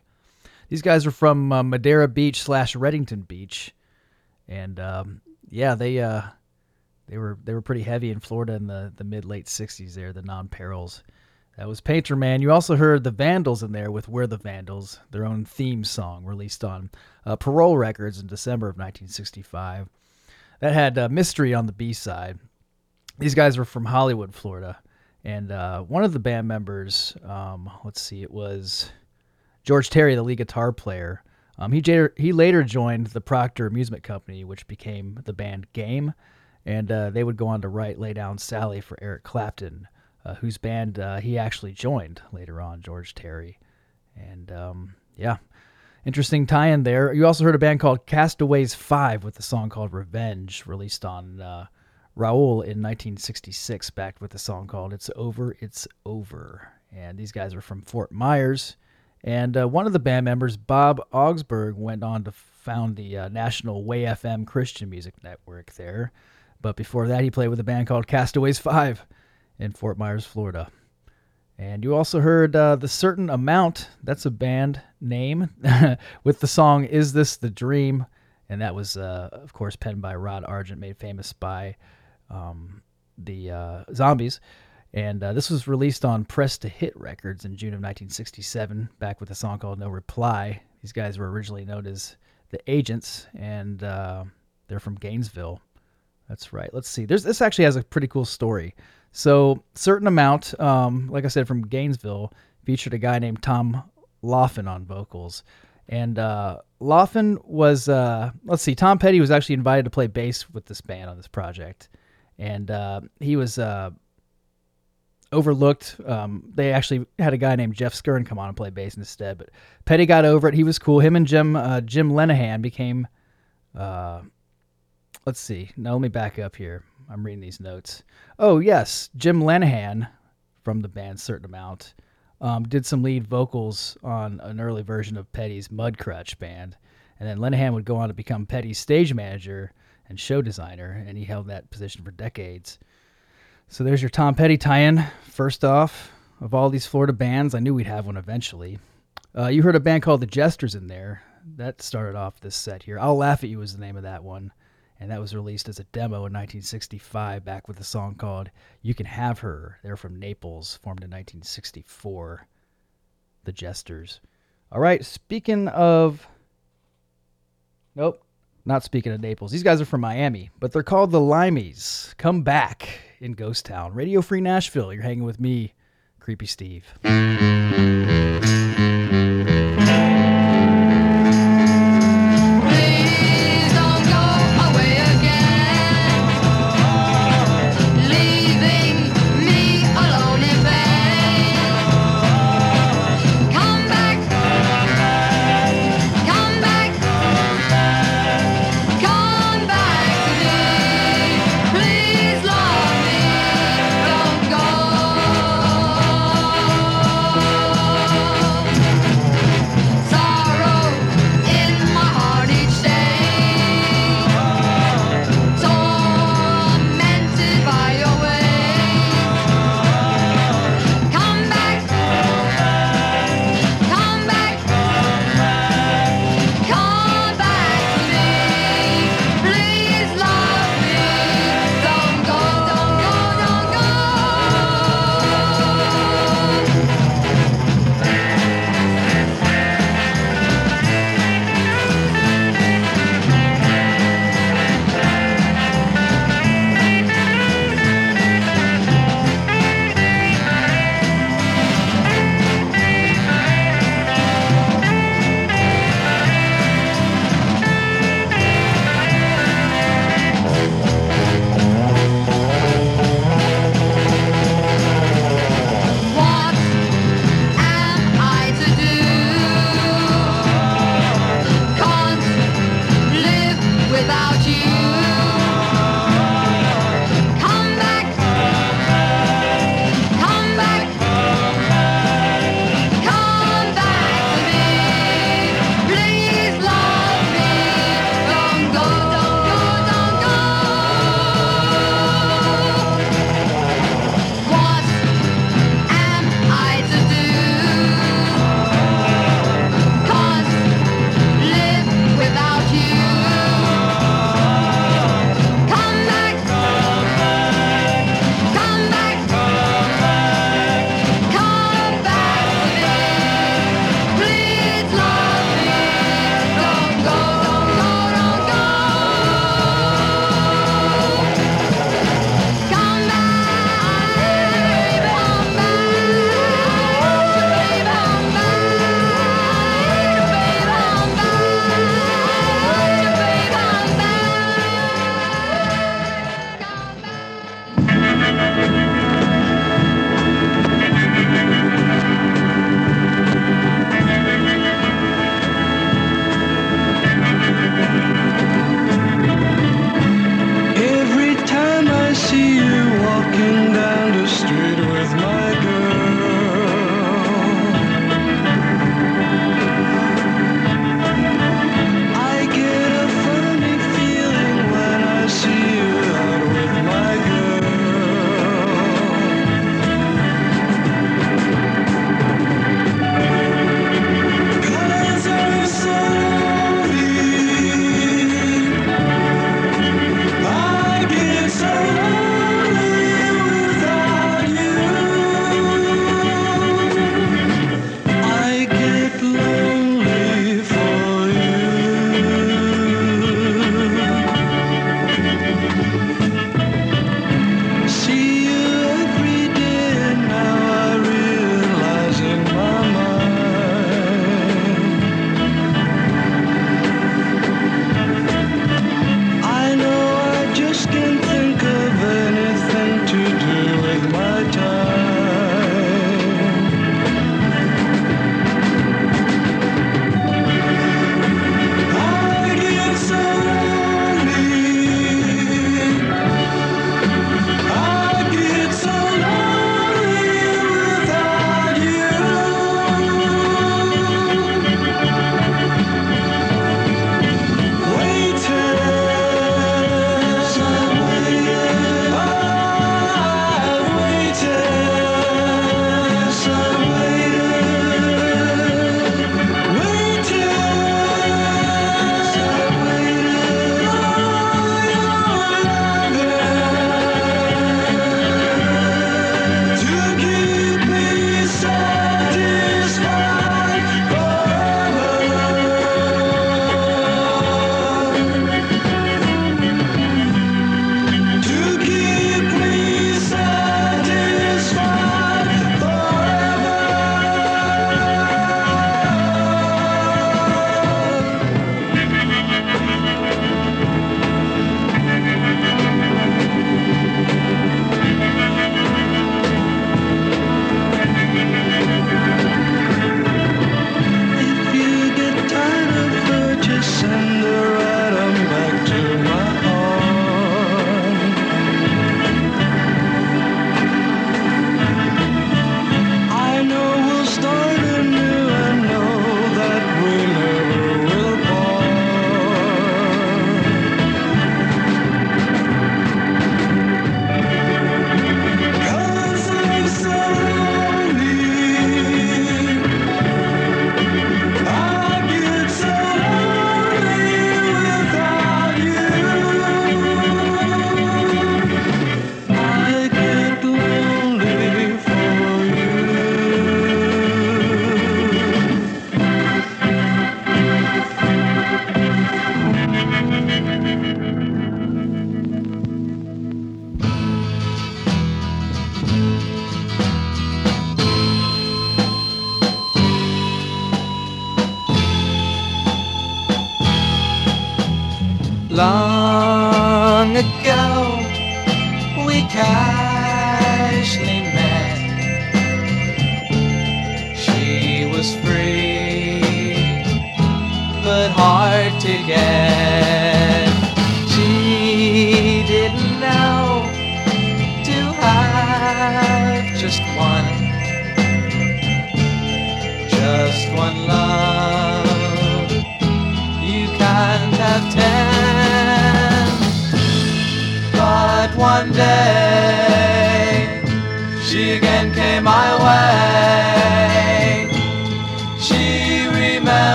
These guys are from uh, Madeira Beach slash Redington Beach, and um, yeah, they uh, they were they were pretty heavy in Florida in the, the mid late 60s. There, the Non Perils. That was Painter Man. You also heard the Vandals in there with "We're the Vandals," their own theme song released on uh, Parole Records in December of 1965 that had uh, mystery on the B side. These guys were from Hollywood, Florida, and uh, one of the band members, um, let's see, it was George Terry, the lead guitar player. Um, he j- he later joined the Proctor Amusement Company, which became the band Game, and uh, they would go on to write "Lay Down Sally" for Eric Clapton, uh, whose band uh, he actually joined later on, George Terry, and um, yeah, Interesting tie-in there. You also heard a band called Castaways Five with a song called "Revenge," released on uh, Raoul in 1966, backed with a song called "It's Over, It's Over." And these guys are from Fort Myers. And uh, one of the band members, Bob Augsburg, went on to found the uh, National Way FM Christian Music Network there. But before that, he played with a band called Castaways Five in Fort Myers, Florida. And you also heard uh, The Certain Amount. That's a band name <laughs> with the song Is This the Dream? And that was, uh, of course, penned by Rod Argent, made famous by um, the uh, Zombies. And uh, this was released on Press to Hit Records in June of 1967, back with a song called No Reply. These guys were originally known as the Agents, and uh, they're from Gainesville. That's right. Let's see. There's this actually has a pretty cool story. So, certain amount, um, like I said, from Gainesville, featured a guy named Tom Laughlin on vocals, and uh, Laughlin was uh, let's see, Tom Petty was actually invited to play bass with this band on this project, and uh, he was uh, overlooked. Um, they actually had a guy named Jeff Skern come on and play bass instead, but Petty got over it. He was cool. Him and Jim uh, Jim Lenahan became. Uh, let's see. Now let me back up here. I'm reading these notes. Oh yes, Jim Lenahan from the band Certain Amount um, did some lead vocals on an early version of Petty's Mudcrutch band, and then Lenahan would go on to become Petty's stage manager and show designer, and he held that position for decades. So there's your Tom Petty tie-in. First off, of all these Florida bands, I knew we'd have one eventually. Uh, you heard a band called the Jesters in there. That started off this set here. I'll Laugh at You was the name of that one. And that was released as a demo in 1965, back with a song called You Can Have Her. They're from Naples, formed in 1964. The Jesters. All right, speaking of. Nope, not speaking of Naples. These guys are from Miami, but they're called the Limeys. Come back in Ghost Town. Radio Free Nashville. You're hanging with me, Creepy Steve.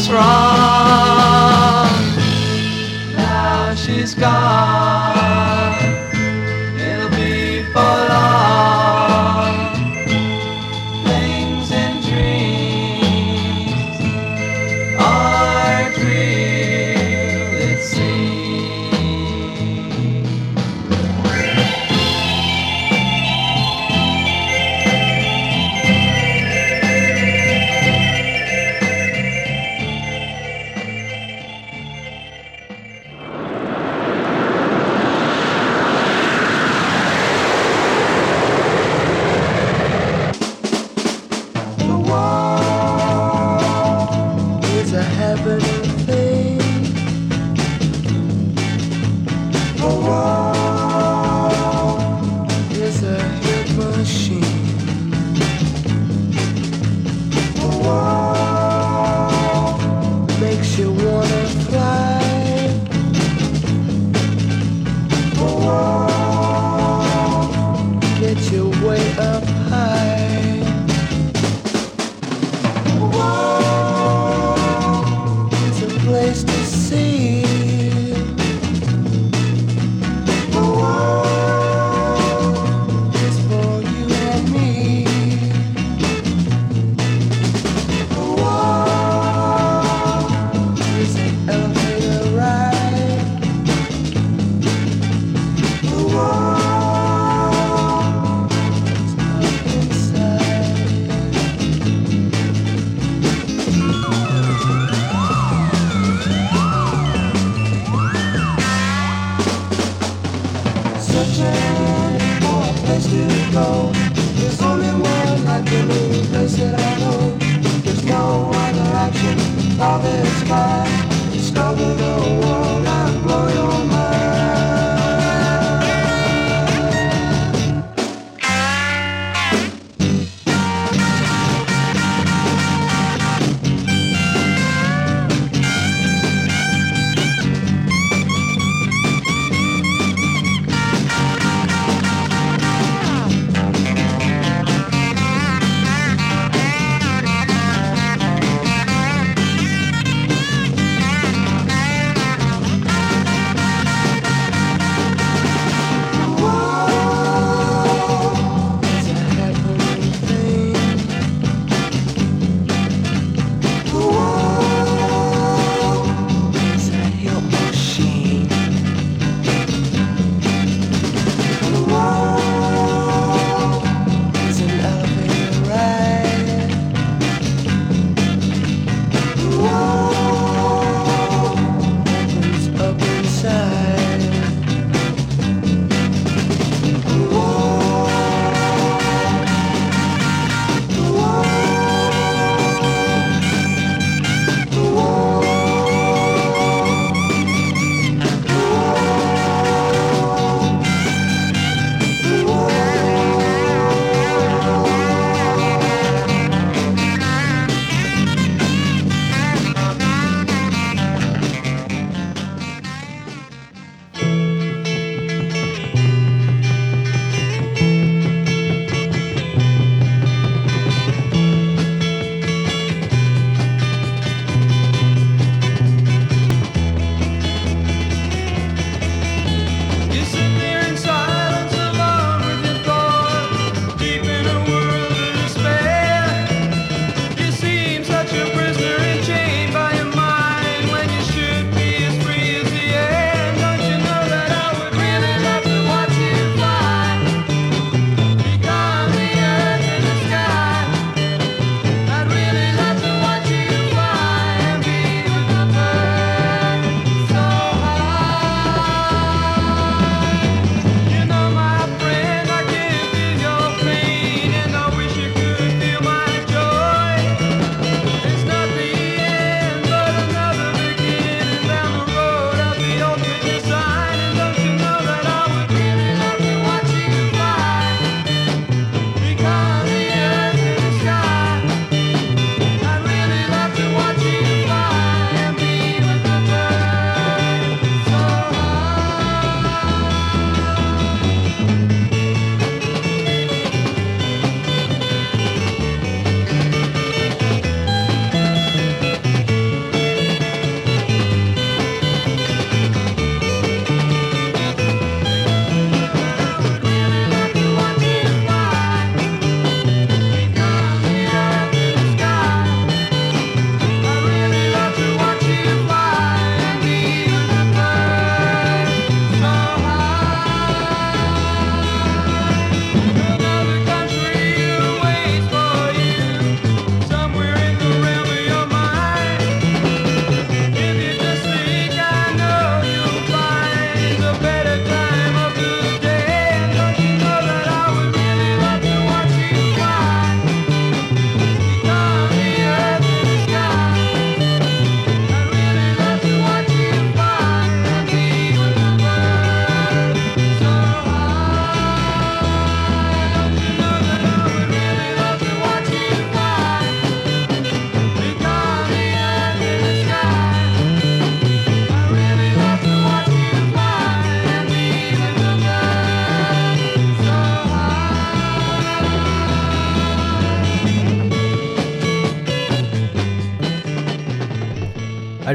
Was wrong.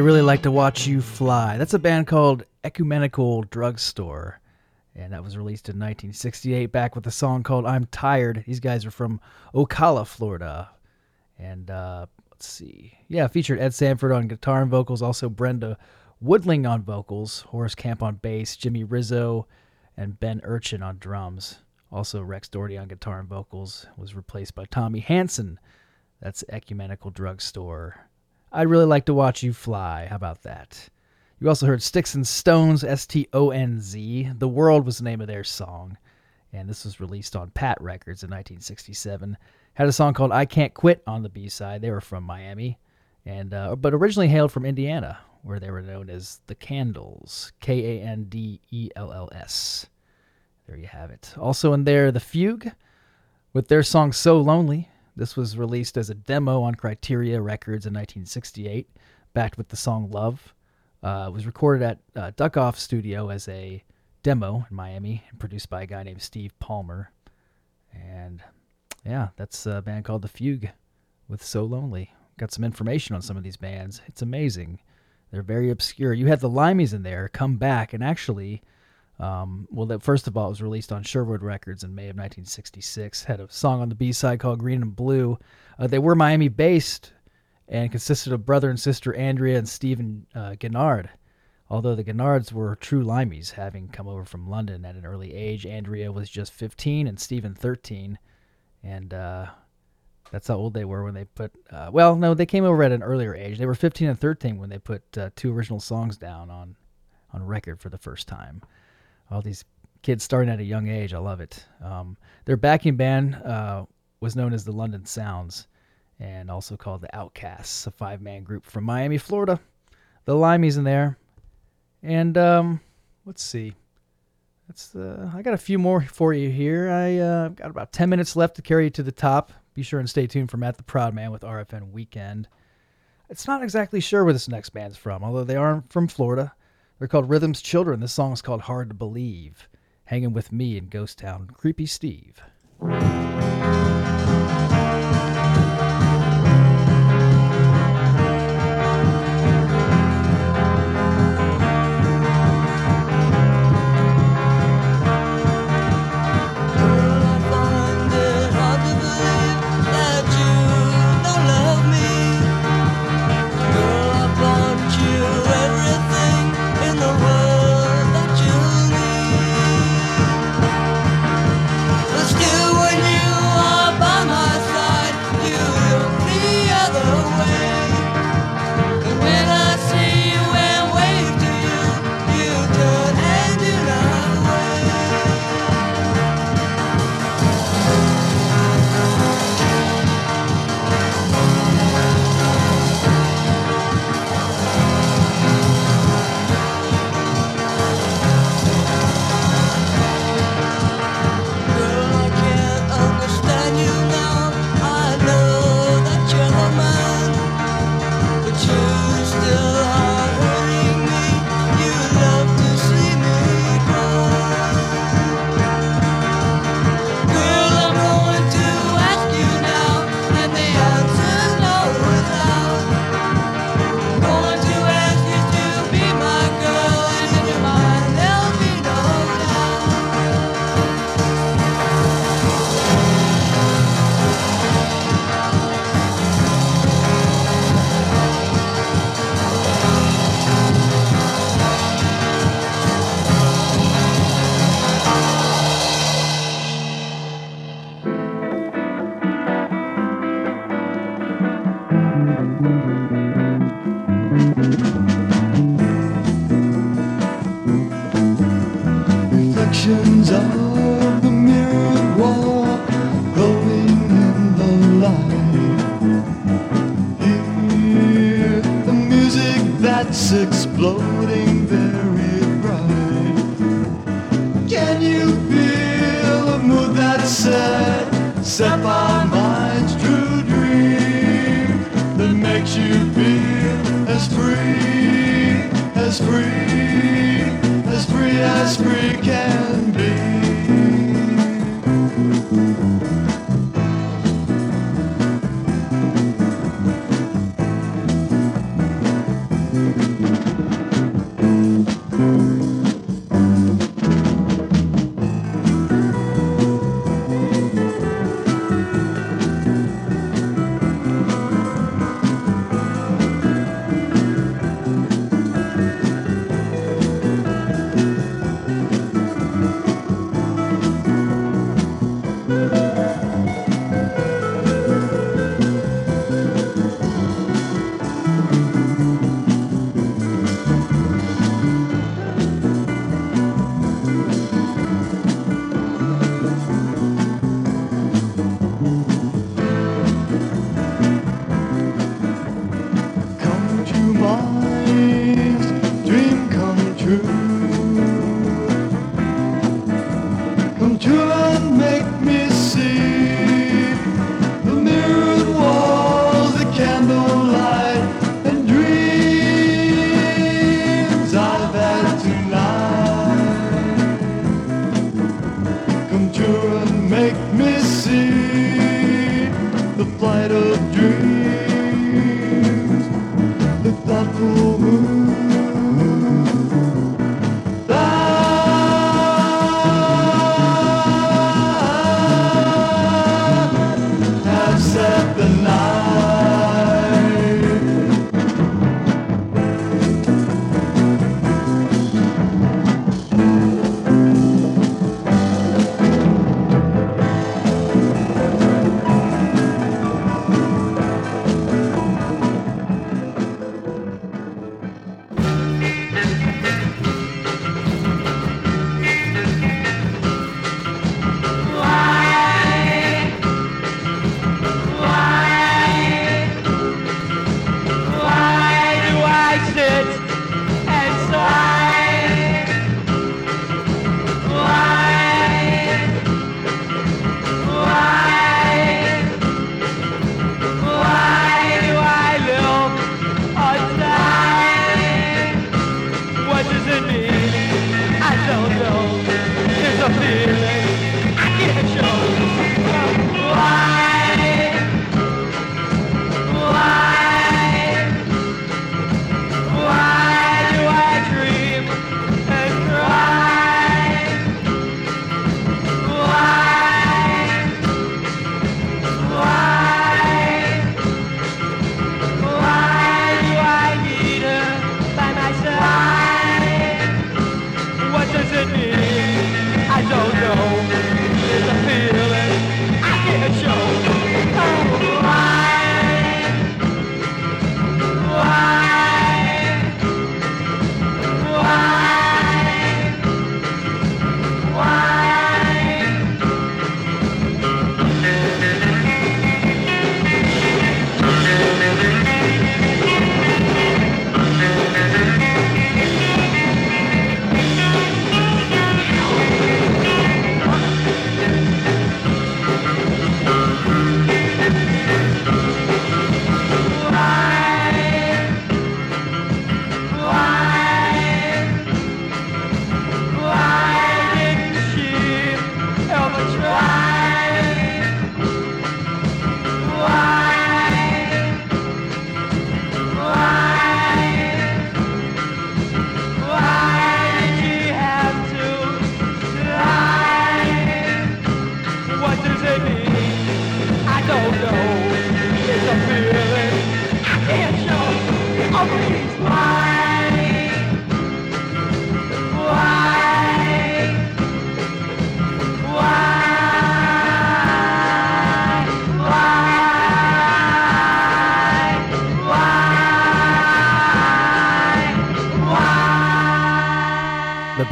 Really like to watch you fly. That's a band called Ecumenical Drugstore. And that was released in 1968, back with a song called I'm Tired. These guys are from Ocala, Florida. And uh, let's see. Yeah, featured Ed Sanford on guitar and vocals, also Brenda Woodling on vocals, Horace Camp on bass, Jimmy Rizzo, and Ben Urchin on drums. Also, Rex Doherty on guitar and vocals was replaced by Tommy Hansen. That's Ecumenical Drugstore. I'd really like to watch you fly. How about that? You also heard Sticks and Stonz, S T O N Z. The World was the name of their song. And this was released on Pat Records in 1967. Had a song called I Can't Quit on the B side. They were from Miami, and uh, but originally hailed from Indiana, where they were known as the Kandells. K A N D E L L S. There you have it. Also in there, The Fugue with their song So Lonely. This was released as a demo on Criteria Records in 1968, backed with the song Love. Uh, it was recorded at uh, Duck Off Studio as a demo in Miami and produced by a guy named Steve Palmer. And yeah, that's a band called The Fugue with So Lonely. Got some information on some of these bands. It's amazing. They're very obscure. You had the Limeys in there come back and actually um, well, that first of all, it was released on Sherwood Records in May of 1966. Had a song on the B side called "Green and Blue." Uh, they were Miami based and consisted of brother and sister Andrea and Stephen uh, Gennard. Although the Gennards were true Limeys, having come over from London at an early age. Andrea was just 15 and Stephen 13, and uh, that's how old they were when they put. Uh, well, no, they came over at an earlier age. They were 15 and 13 when they put uh, two original songs down on on record for the first time all these kids starting at a young age. I love it. Um, their backing band uh, was known as the London Sounds and also called the Outcasts, a five man group from Miami, Florida. The Limeys in there. And um, let's see. That's uh, I got a few more for you here. I uh, got about 10 minutes left to carry you to the top. Be sure and stay tuned for Matt the Proud Man with RFN Weekend. It's not exactly sure where this next band's from, although they are from Florida. They're called Rhythm's Children. This song is called Hard to Believe. Hanging with me in Ghost Town, Creepy Steve. Reflections of the mirrored wall glowing in the light. Hear the music that's exploding very bright. Can you feel a mood that's set, set by mind's true dream that makes you feel as free, as free, as free can be.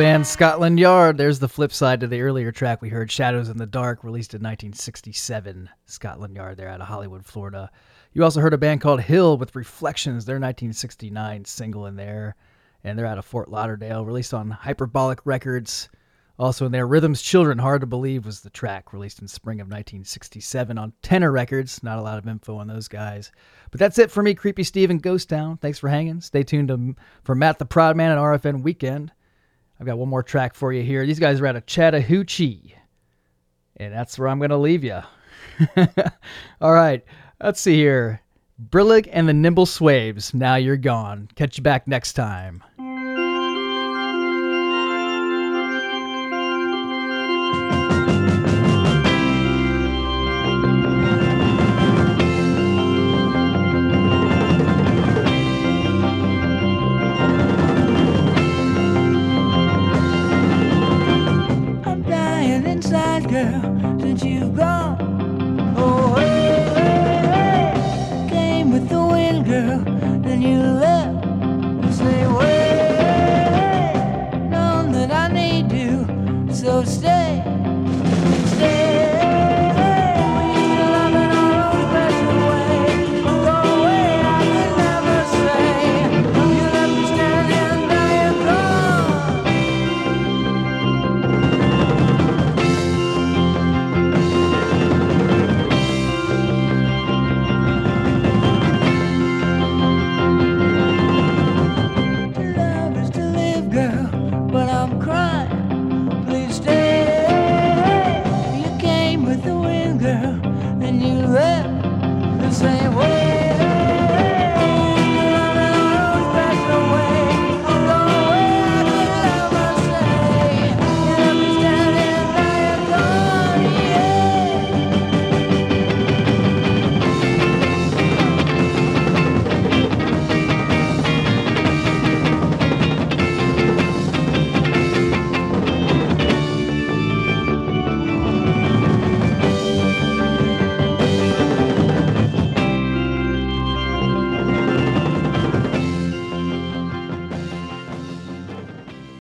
Band Scotland Yard. There's the flip side to the earlier track we heard, Shadows in the Dark, released in 1967. Scotland Yard, there out of Hollywood, Florida. You also heard a band called Hill with Reflections, their 1969 single in there. And they're out of Fort Lauderdale, released on Hyperbolic Records. Also in there, Rhythm's Children, Hard to Believe was the track, released in spring of 1967 on Tenor Records. Not a lot of info on those guys. But that's it for me, Creepy Steve and Ghost Town. Thanks for hanging. Stay tuned to, for Matt the Proud Man and RFN Weekend. I've got one more track for you here. These guys are out of Chattahoochee. And that's where I'm going to leave you. <laughs> All right. Let's see here. Brillig and the Nimble Swaves. Now you're gone. Catch you back next time. So stay.